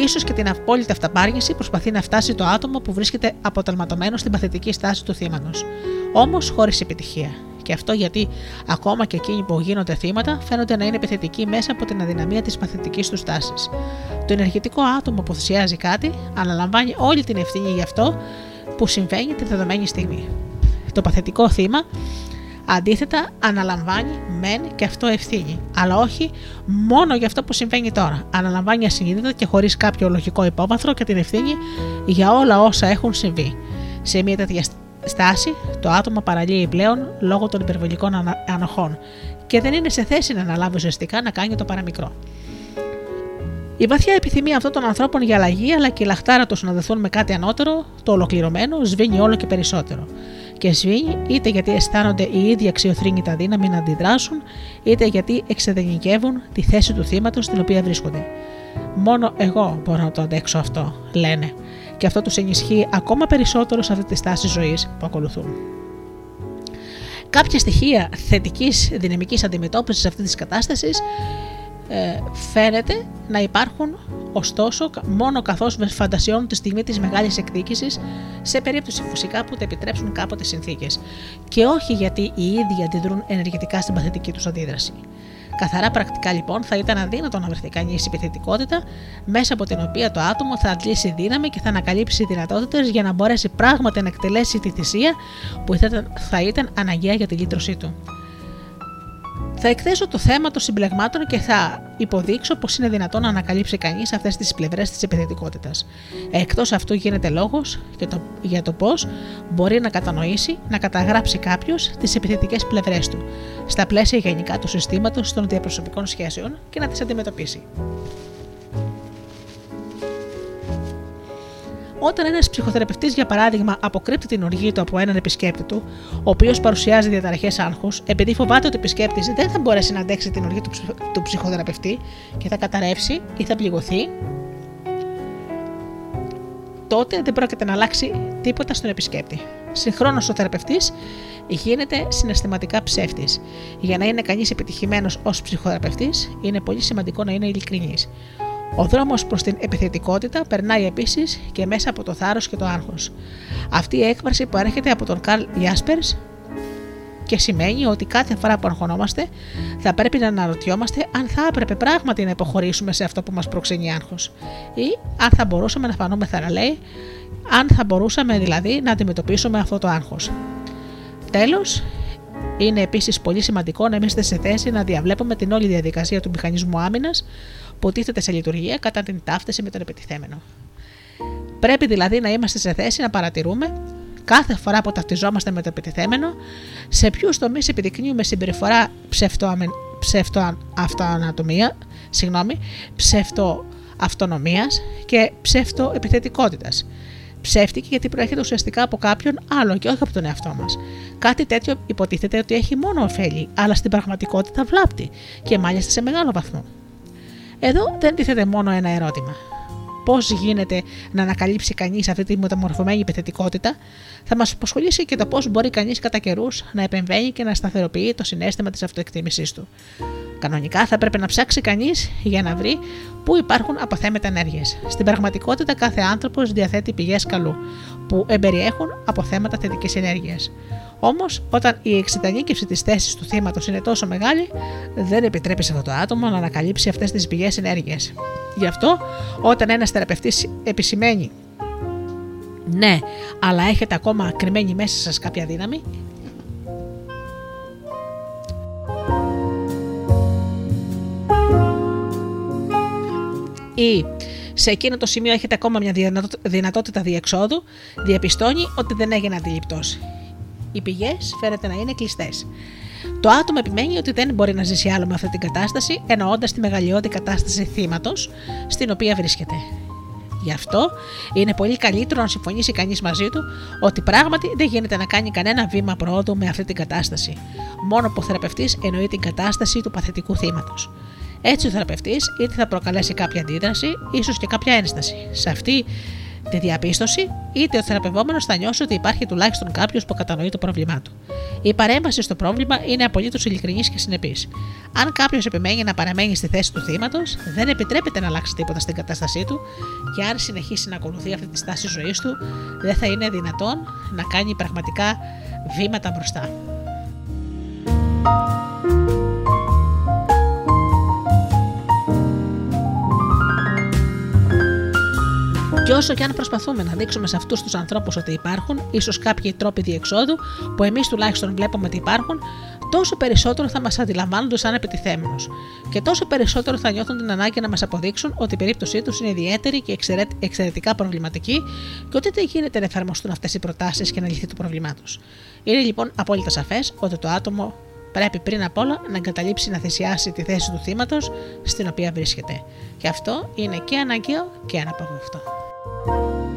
B: ίσως και την απόλυτη αυταπάργηση, προσπαθεί να φτάσει το άτομο που βρίσκεται αποτελματωμένο στην παθητική στάση του θύματος. Όμως χωρίς επιτυχία. Και αυτό γιατί ακόμα και εκείνοι που γίνονται θύματα φαίνονται να είναι επιθετικοί μέσα από την αδυναμία της παθητικής τους τάση. Το ενεργητικό άτομο που θυσιάζει κάτι αναλαμβάνει όλη την ευθύνη γι' αυτό που συμβαίνει τη δεδομένη στιγμή. Το παθητικό θύμα Αντίθετα, αναλαμβάνει μεν και αυτό ευθύνη, αλλά όχι μόνο για αυτό που συμβαίνει τώρα. Αναλαμβάνει ασυνείδητα και χωρίς κάποιο λογικό υπόβαθρο και την ευθύνη για όλα όσα έχουν συμβεί. Σε μια τέτοια στάση, το άτομο παραλύει πλέον λόγω των υπερβολικών ανα- ανοχών και δεν είναι σε θέση να αναλάβει ουσιαστικά να κάνει το παραμικρό. Η βαθιά επιθυμία αυτών των ανθρώπων για αλλαγή, αλλά και η λαχτάρα τους να δεθούν με κάτι ανώτερο, το ολοκληρωμένο, σβήνει όλο και περισσότερο. Και σβήνει είτε γιατί αισθάνονται οι ίδιοι αξιοθρύνητα δύναμη να αντιδράσουν, είτε γιατί εξεδενικεύουν τη θέση του θύματος στην οποία βρίσκονται. Μόνο εγώ μπορώ να το αντέξω αυτό, λένε, και αυτό τους ενισχύει ακόμα περισσότερο σε αυτή τη στάση ζωής που ακολουθούν. Κάποια στοιχεία θετικής δυναμικής αντιμετώπισης αυτής της κατάστασης ε, φαίνεται να υπάρχουν ωστόσο μόνο καθώς φαντασιώνουν τη στιγμή της μεγάλης εκδίκησης σε περίπτωση φυσικά που τα επιτρέψουν κάποτε συνθήκες και όχι γιατί οι ίδιοι αντιδρούν ενεργητικά στην παθητική τους αντίδραση. Καθαρά πρακτικά λοιπόν θα ήταν αδύνατο να βρεθεί κανείς επιθετικότητα μέσα από την οποία το άτομο θα αντλήσει δύναμη και θα ανακαλύψει δυνατότητες για να μπορέσει πράγματι να εκτελέσει τη θυσία που θα ήταν, θα ήταν αναγκαία για τη λύτρωσή του. Θα εκθέσω το θέμα των συμπλεγμάτων και θα υποδείξω πω είναι δυνατόν να ανακαλύψει κανείς αυτές τις πλευρές της επιθετικότητας. Εκτός αυτού γίνεται λόγος το, για το πώς μπορεί να κατανοήσει, να καταγράψει κάποιος τις επιθετικές πλευρές του, στα πλαίσια γενικά του συστήματος των διαπροσωπικών σχέσεων και να τις αντιμετωπίσει. Όταν ένας ψυχοθεραπευτής, για παράδειγμα, αποκρύπτει την οργή του από έναν επισκέπτη του, ο οποίος παρουσιάζει διαταραχές άγχους, επειδή φοβάται ότι ο επισκέπτης δεν θα μπορέσει να αντέξει την οργή του, ψυχο- του ψυχοθεραπευτή και θα καταρρεύσει ή θα πληγωθεί, τότε δεν πρόκειται να αλλάξει τίποτα στον επισκέπτη. Συγχρόνως ο θεραπευτής γίνεται συναισθηματικά ψεύτης. Για να είναι κανείς επιτυχημένος ως ψυχοθεραπευτής, είναι πολύ σημαντικό να είναι ειλικρινής. Ο δρόμος προς την επιθετικότητα περνάει επίσης και μέσα από το θάρρος και το άγχος. Αυτή η έκφραση που έρχεται από τον Καρλ Γιάσπερς και σημαίνει ότι κάθε φορά που αγχωνόμαστε θα πρέπει να αναρωτιόμαστε αν θα έπρεπε πράγματι να υποχωρήσουμε σε αυτό που μας προξενεί άγχος ή αν θα μπορούσαμε να φανούμε θαραλέοι, αν θα μπορούσαμε δηλαδή να αντιμετωπίσουμε αυτό το άγχος. Τέλος, είναι επίσης πολύ σημαντικό να είμαστε σε θέση να διαβλέπουμε την όλη διαδικασία του μηχανισμού άμυνας που τίθεται σε λειτουργία κατά την ταύτιση με τον επιτιθέμενο. Πρέπει δηλαδή να είμαστε σε θέση να παρατηρούμε κάθε φορά που ταυτιζόμαστε με το επιτιθέμενο σε ποιους τομείς επιδεικνύουμε συμπεριφορά ψευτοαμεν- ψευτοαυτοανατομία, συγγνώμη, ψευτοαυτονομίας και ψευτοεπιθετικότητας. Ψεύτικη γιατί προέρχεται ουσιαστικά από κάποιον άλλο και όχι από τον εαυτό μας. Κάτι τέτοιο υποτίθεται ότι έχει μόνο ωφέλη, αλλά στην πραγματικότητα βλάπτει και μάλιστα σε μεγάλο βαθμό. Εδώ δεν τίθεται μόνο ένα ερώτημα. Πώς γίνεται να ανακαλύψει κανείς αυτή τη μεταμορφωμένη επιθετικότητα, θα μας απασχολήσει και το πώς μπορεί κανείς κατά καιρούς να επεμβαίνει και να σταθεροποιεί το συνέστημα της αυτοεκτίμησής του. Κανονικά θα πρέπει να ψάξει κανείς για να βρει πού υπάρχουν αποθέμετα ενέργειες. Στην πραγματικότητα, κάθε άνθρωπος διαθέτει πηγές καλού, που εμπεριέχουν αποθέματα θετικής ενέργειας. Όμως, όταν η εξετανίκευση της θέσης του θύματος είναι τόσο μεγάλη, δεν επιτρέπει σε αυτό το άτομο να ανακαλύψει αυτές τις πηγές ενέργειας. Γι' αυτό, όταν ένας θεραπευτής επισημαίνει ναι, αλλά έχετε ακόμα κρυμμένη μέσα σας κάποια δύναμη, ή σε εκείνο το σημείο έχετε ακόμα μια δυνατό- δυνατότητα διεξόδου, διαπιστώνει ότι δεν έγινε αντιληπτός. Οι πηγές φαίνεται να είναι κλειστές. Το άτομο επιμένει ότι δεν μπορεί να ζήσει άλλο με αυτή την κατάσταση, εννοώντας τη μεγαλειώδη κατάσταση θύματος στην οποία βρίσκεται. Γι' αυτό είναι πολύ καλύτερο να συμφωνήσει κανείς μαζί του ότι πράγματι δεν γίνεται να κάνει κανένα βήμα προόδου με αυτή την κατάσταση. Μόνο που ο θεραπευτής εννοεί την κατάσταση του παθητικού θύματος. Έτσι, ο θεραπευτής είτε θα προκαλέσει κάποια αντίδραση, ίσως και κάποια ένσταση. Σε αυτή τη διαπίστωση, είτε ο θεραπευόμενος θα νιώσει ότι υπάρχει τουλάχιστον κάποιος που κατανοεί το πρόβλημά του. Η παρέμβαση στο πρόβλημα είναι απολύτως ειλικρινής και συνεπής. Αν κάποιος επιμένει να παραμένει στη θέση του θύματος, δεν επιτρέπεται να αλλάξει τίποτα στην κατάστασή του και αν συνεχίσει να ακολουθεί αυτή τη στάση ζωής του, δεν θα είναι δυνατόν να κάνει πραγματικά βήματα μπροστά. Και όσο και αν προσπαθούμε να δείξουμε σε αυτούς τους ανθρώπους ότι υπάρχουν, ίσως κάποιοι τρόποι διεξόδου που εμείς τουλάχιστον βλέπουμε ότι υπάρχουν, τόσο περισσότερο θα μας αντιλαμβάνονται σαν επιτιθέμενους. Και τόσο περισσότερο θα νιώθουν την ανάγκη να μας αποδείξουν ότι η περίπτωσή τους είναι ιδιαίτερη και εξαιρετικά προβληματική και ότι δεν γίνεται να εφαρμοστούν αυτές οι προτάσεις και να λυθεί το πρόβλημά τους. Είναι λοιπόν απόλυτα σαφές ότι το άτομο πρέπει πριν απ' όλα να εγκαταλείψει να θυσιάσει τη θέση του θύματος στην οποία βρίσκεται. Και αυτό είναι και αναγκαίο και αναπαυευτό.
D: Το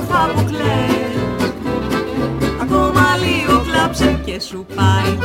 D: όμορφα που κλαις. Ακόμα λίγο κλάψε και σου πάει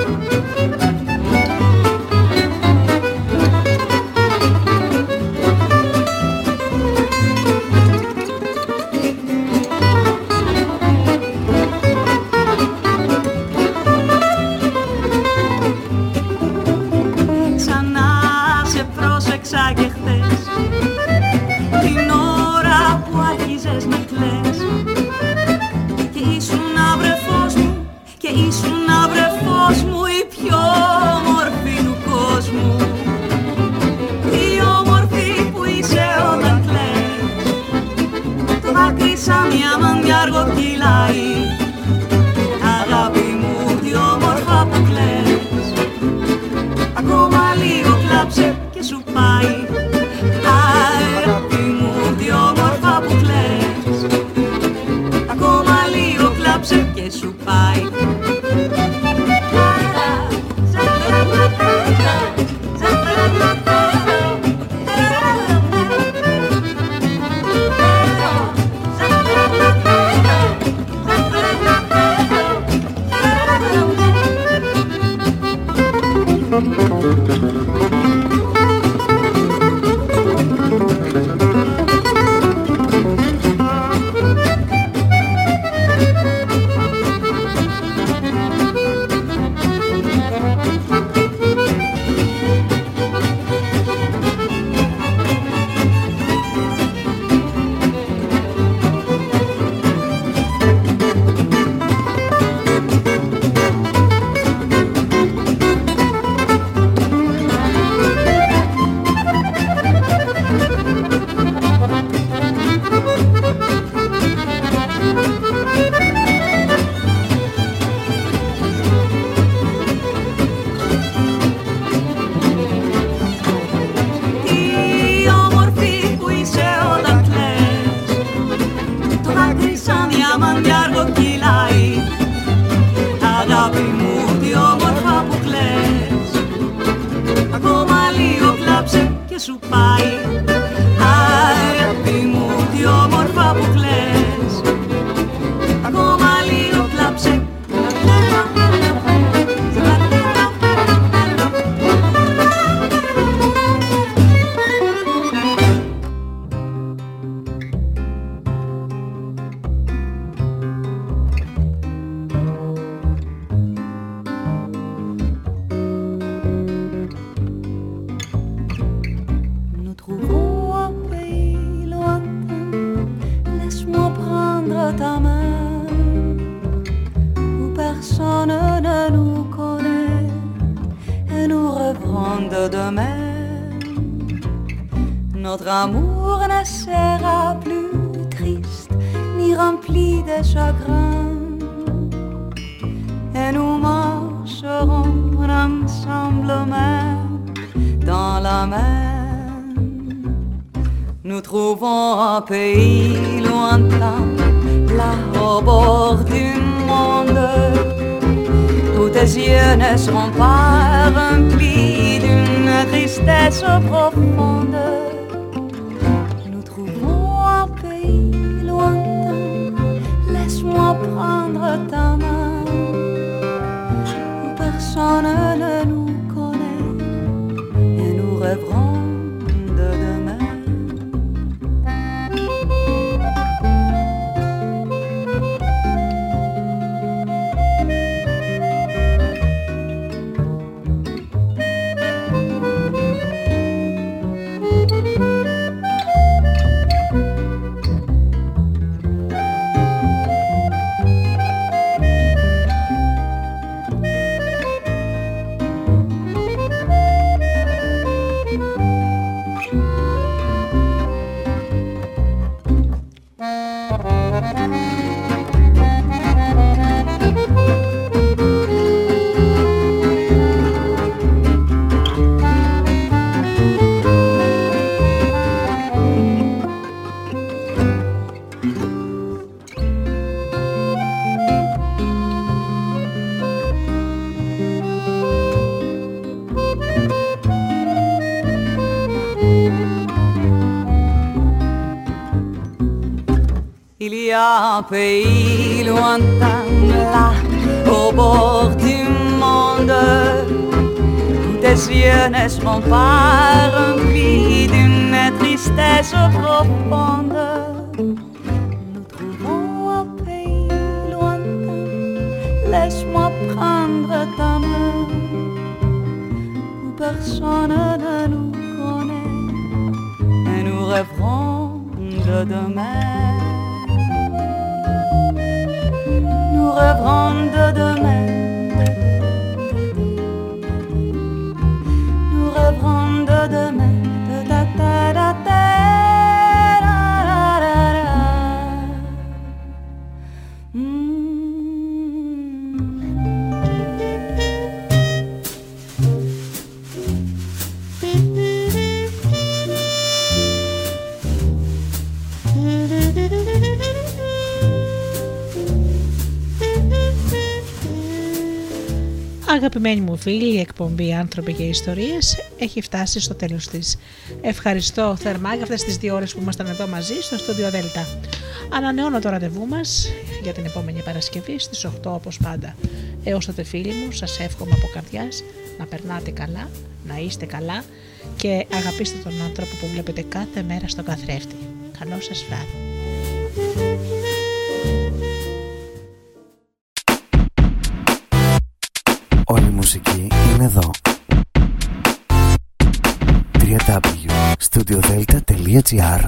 D: dans la main. Nous trouvons un pays lointain, là au bord du monde, où tes yeux ne seront pas remplis d'une tristesse profonde. Nous trouvons un pays lointain, laisse-moi prendre ta main, où personne œuvre Un pays lointain là au bord du monde où tes yeux ne seront pas remplis d'une tristesse profonde. Nous trouvons un pays lointain, laisse-moi prendre ta main où personne ne nous connaît et nous rêverons de demain. reprendre demain.
B: Αγαπημένοι μου φίλοι, η εκπομπή «Άνθρωποι και Ιστορίες» έχει φτάσει στο τέλος της. Ευχαριστώ θερμά για αυτές τις δύο ώρες που ήμασταν εδώ μαζί στο στούντιο Δέλτα. Ανανεώνω το ραντεβού μας για την επόμενη Παρασκευή στις 8 όπως πάντα. Έως τότε φίλοι μου, σας εύχομαι από καρδιάς να περνάτε καλά, να είστε καλά και αγαπήστε τον άνθρωπο που βλέπετε κάθε μέρα στον καθρέφτη. Καλό σας βράδυ.
E: jetzt Jahr.